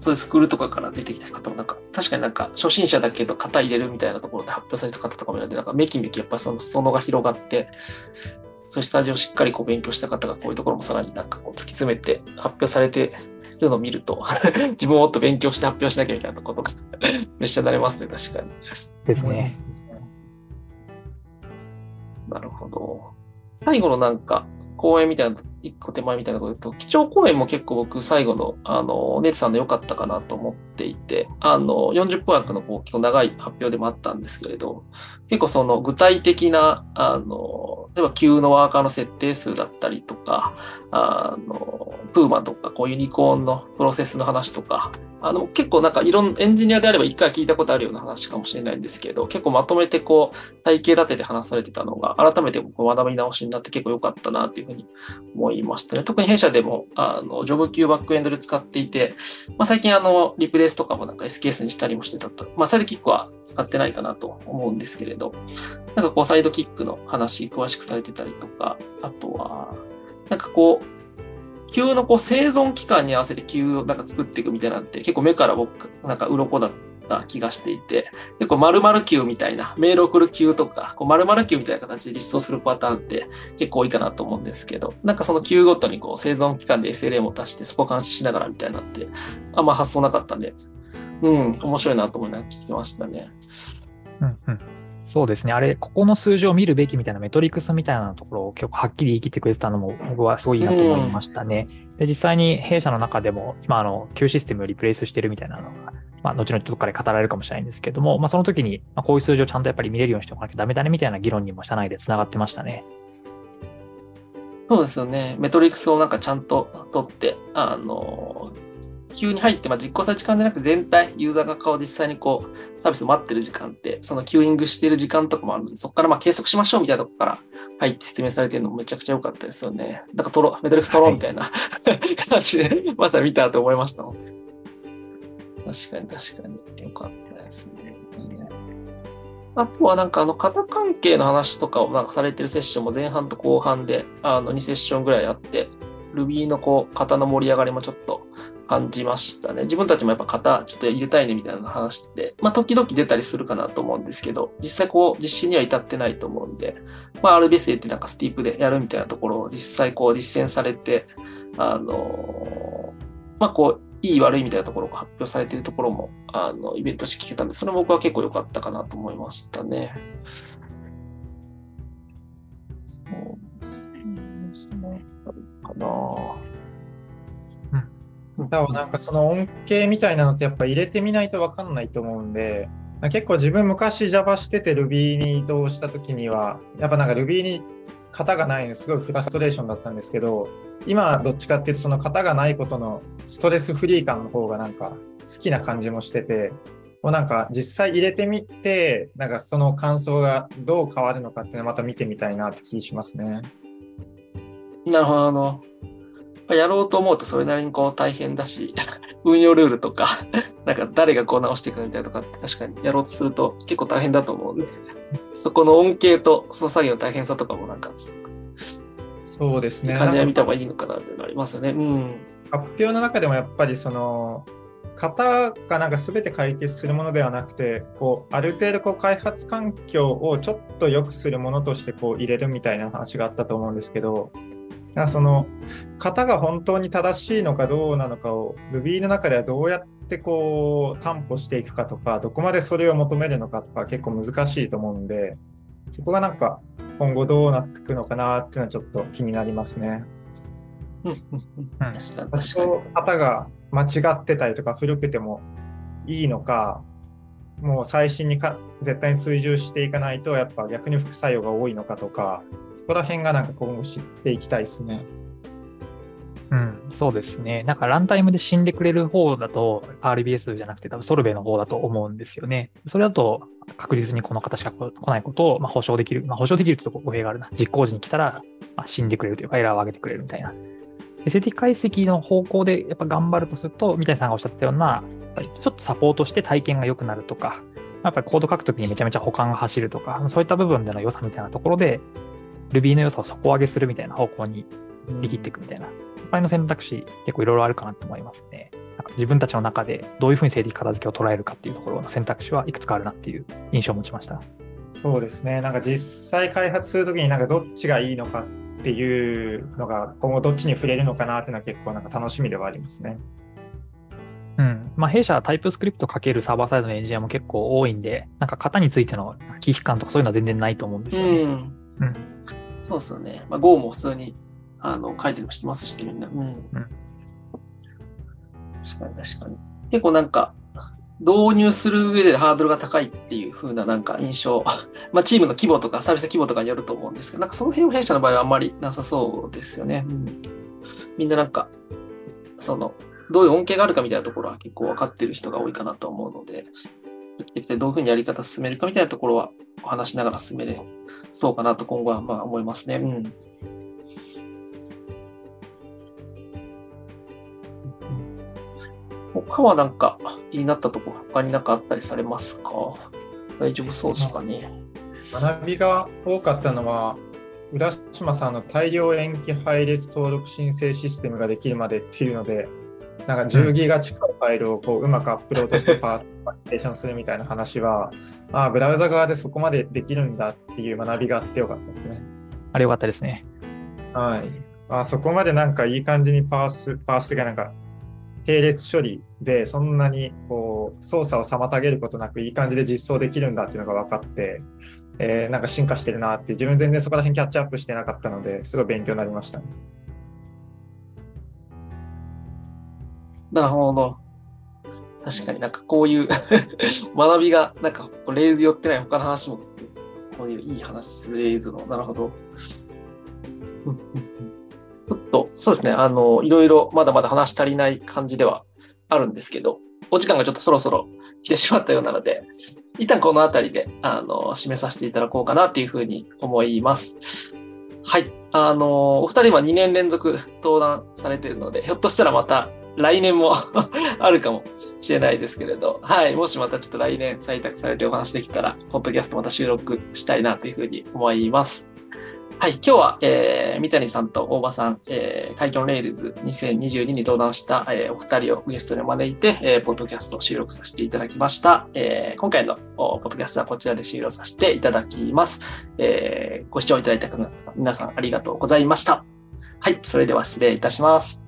そういうスクールとかから出てきた方もなんか、確かになんか初心者だけど型入れるみたいなところで発表された方とかもいるので、なんかめきめきやっぱその裾野が広がって、そういうスタジオをしっかりこう勉強した方がこういうところもさらになんかこう突き詰めて発表されてるのを見ると 自分もっと勉強して発表しなきゃみたいなことがめっちゃなれますね、確かに。ですね。なるほど。最後のなんか、公演みたいな、一個手前みたいなこと言うと、基調講演も結構僕、最後の、あの、ネツさんで良かったかなと思っていて、あの、40分枠のこう結構長い発表でもあったんですけれど、結構その具体的な、あの、例えば Q のワーカーの設定数だったりとか、あの、プーマとか、こうユニコーンのプロセスの話とか、あの、結構なんかいろんなエンジニアであれば一回聞いたことあるような話かもしれないんですけど、結構まとめてこう、体系立てて話されてたのが、改めて僕学び直しになって結構良かったなっていうふうに思いましたね。特に弊社でも、あの、ジョブ級バックエンドで使っていて、まあ、最近あの、リプレイスとかもなんか SKS にしたりもしてたと。まあ、サイドキックは使ってないかなと思うんですけれど、なんかこう、サイドキックの話詳しくされてたりとか、あとは、なんかこう、球のこう生存期間に合わせて球をなんか作っていくみたいなんて結構目から僕なんか鱗だった気がしていて結構丸々球みたいなメール送る球とかこう丸々球みたいな形でリストするパターンって結構多いかなと思うんですけどなんかその球ごとにこう生存期間で SLA も足してそこを監視しながらみたいなってあんま発想なかったんでうん面白いなと思いながら聞きましたね。うんうんそうですね。あれ、ここの数字を見るべきみたいなメトリクスみたいなところを結構はっきり言い切ってくれてたのも僕はすごいいいなと思いましたね。で、実際に弊社の中でも、今、あの、旧システムをリプレイスしてるみたいなのが、まあ、後々どっかで語られるかもしれないんですけども、まあ、その時に、まあ、こういう数字をちゃんとやっぱり見れるようにしておかなきゃダメだねみたいな議論にも社内で繋がってましたね。そうですよね。メトリクスをなんかちゃんと取って、あの、急に入って、まあ、実行した時間じゃなくて全体、ユーザーが顔実際にこう、サービスを待ってる時間って、そのキューイングしている時間とかもあるので、そこからまあ計測しましょうみたいなとこから入って説明されてるのもめちゃくちゃ良かったですよね。だから取ろ、メトリックス取ろうみたいな、はい、形で、まさに見たと思いましたもん確かに確かに。良かったですね。あとはなんかあの型関係の話とかをなんかされてるセッションも前半と後半であの2セッションぐらいあって、Ruby のこう型の盛り上がりもちょっと感じましたね。自分たちもやっぱ型ちょっと入れたいねみたいな話って、まあ時々出たりするかなと思うんですけど、実際こう実施には至ってないと思うんで、まあ RBS ってなんかスティープでやるみたいなところを実際こう実践されて、あのまあこう、いい悪いみたいなところが発表されているところも、あの、イベントして聞けたんで、それ僕は結構良かったかなと思いましたね。そうですね。かな。多分なんかその恩恵みたいなのってやっぱ入れてみないと分かんないと思うんで、結構自分昔 Java してて Ruby に移動した時には、やっぱなんか Ruby に型がないのすごいフラストレーションだったんですけど、今どっちかっていうとその型がないことのストレスフリー感の方がなんか好きな感じもしてて、もうなんか実際入れてみて、なんかその感想がどう変わるのかっていうのをまた見てみたいなって気しますね。なるほど。やろうと思うとそれなりにこう大変だし、運用ルールとか、なんか誰がこう直していくみたいなとかって確かにやろうとすると結構大変だと思うんで、そこの恩恵とその作業の大変さとかもなんか、そうですね。感じで見た方がいいのかなっていうのありますよね。うん。発表の中でもやっぱりその型がなんか全て解決するものではなくてこうある程度こう開発環境をちょっと良くするものとしてこう入れるみたいな話があったと思うんですけどだからその型が本当に正しいのかどうなのかを Ruby の中ではどうやってこう担保していくかとかどこまでそれを求めるのかとか結構難しいと思うんでそこがなんか今後どうなっていくのかなっていうのはちょっと気になりますね。うんうんうん、確かに確かに。型が間違ってたりとか古くてもいいのか、もう最新にか絶対に追従していかないと、やっぱ逆に副作用が多いのかとか、そこら辺がなんか今後知っていきたいですね。うん、そうですね。なんかランタイムで死んでくれる方だと RBS じゃなくて多分ソルベの方だと思うんですよね。それだと確実にこの方しか来ないことを、まあ、保証できる。まあ、保証できるってと語弊があるな。実行時に来たら、ま、死んでくれるというかエラーを上げてくれるみたいな。SAT 解析の方向でやっぱ頑張るとすると、三谷さんがおっしゃったような、ちょっとサポートして体験が良くなるとか、やっぱりコード書くときにめちゃめちゃ保管が走るとか、そういった部分での良さみたいなところで、Ruby の良さを底上げするみたいな方向に握っていくみたいな、場合の選択肢結構いろいろあるかなと思いますね。なんか自分たちの中でどういうふうに整理片付けを捉えるかっていうところの選択肢はいくつかあるなっていう印象を持ちました。そうですね。なんか実際開発するときになんかどっちがいいのかっていうのが今後どっちに触れるのかなっていうのは結構なんか楽しみではありますね。うん。まあ、弊社タイプスクリプトかけるサーバーサイドのエンジニアも結構多いんで、なんか型についての危機感とかそういうのは全然ないと思うんですよね。うん。うん。そうですよね。まあ、Go も普通にあの書いてるのしてますし、みんな。うん。確かに確かに。結構なんか、導入する上でハードルが高いっていう風ななんか印象、まあチームの規模とかサービス規模とかによると思うんですけど、なんかその辺は弊社の場合はあんまりなさそうですよね。うん、みんななんか、その、どういう恩恵があるかみたいなところは結構分かってる人が多いかなと思うので、一体どういうふうにやり方進めるかみたいなところはお話しながら進めれそうかなと今後はまあ思いますね。うん。他はなんか気になったところ、他になんかあったりされますか？大丈夫そうですかね。学びが多かったのは、浦島さんの大量延期配列登録申請システムができるまでっていうので、なんか10ギガ近いファイルをこううまくアップロードしてパーバリデーションするみたいな話は、ああ、ブラウザ側でそこまでできるんだっていう学びがあってよかったですね。あれよかったですね。はい。あそこまでなんかいい感じにパース、パースっていうかなんか並列処理でそんなにこう操作を妨げることなくいい感じで実装できるんだっていうのが分かって、えーなんか進化してるなって自分全然そこら辺キャッチアップしてなかったのですごい勉強になりましたね。なるほど。確かになんかこういう 学びが、なんかレイズ寄ってない他の話も、こういういい話するレイズの、なるほど。ちょっと、そうですね、あの、いろいろまだまだ話足りない感じではあるんですけど、お時間がちょっとそろそろ来てしまったようなので、一旦このあたりで、あの、締めさせていただこうかなというふうに思います。はい。あの、お二人は2年連続登壇されているので、ひょっとしたらまた来年も あるかもしれないですけれど、はい。もしまたちょっと来年採択されてお話できたら、ポッドキャストまた収録したいなというふうに思います。はい。今日は、えー、三谷さんと大場さん、えー、海峡レイルズ2022に登壇した、えー、お二人をゲストに招いて、えー、ポッドキャストを収録させていただきました。えー、今回のポッドキャストはこちらで終了させていただきます。えー、ご視聴いただいた皆さんありがとうございました。はい。それでは失礼いたします。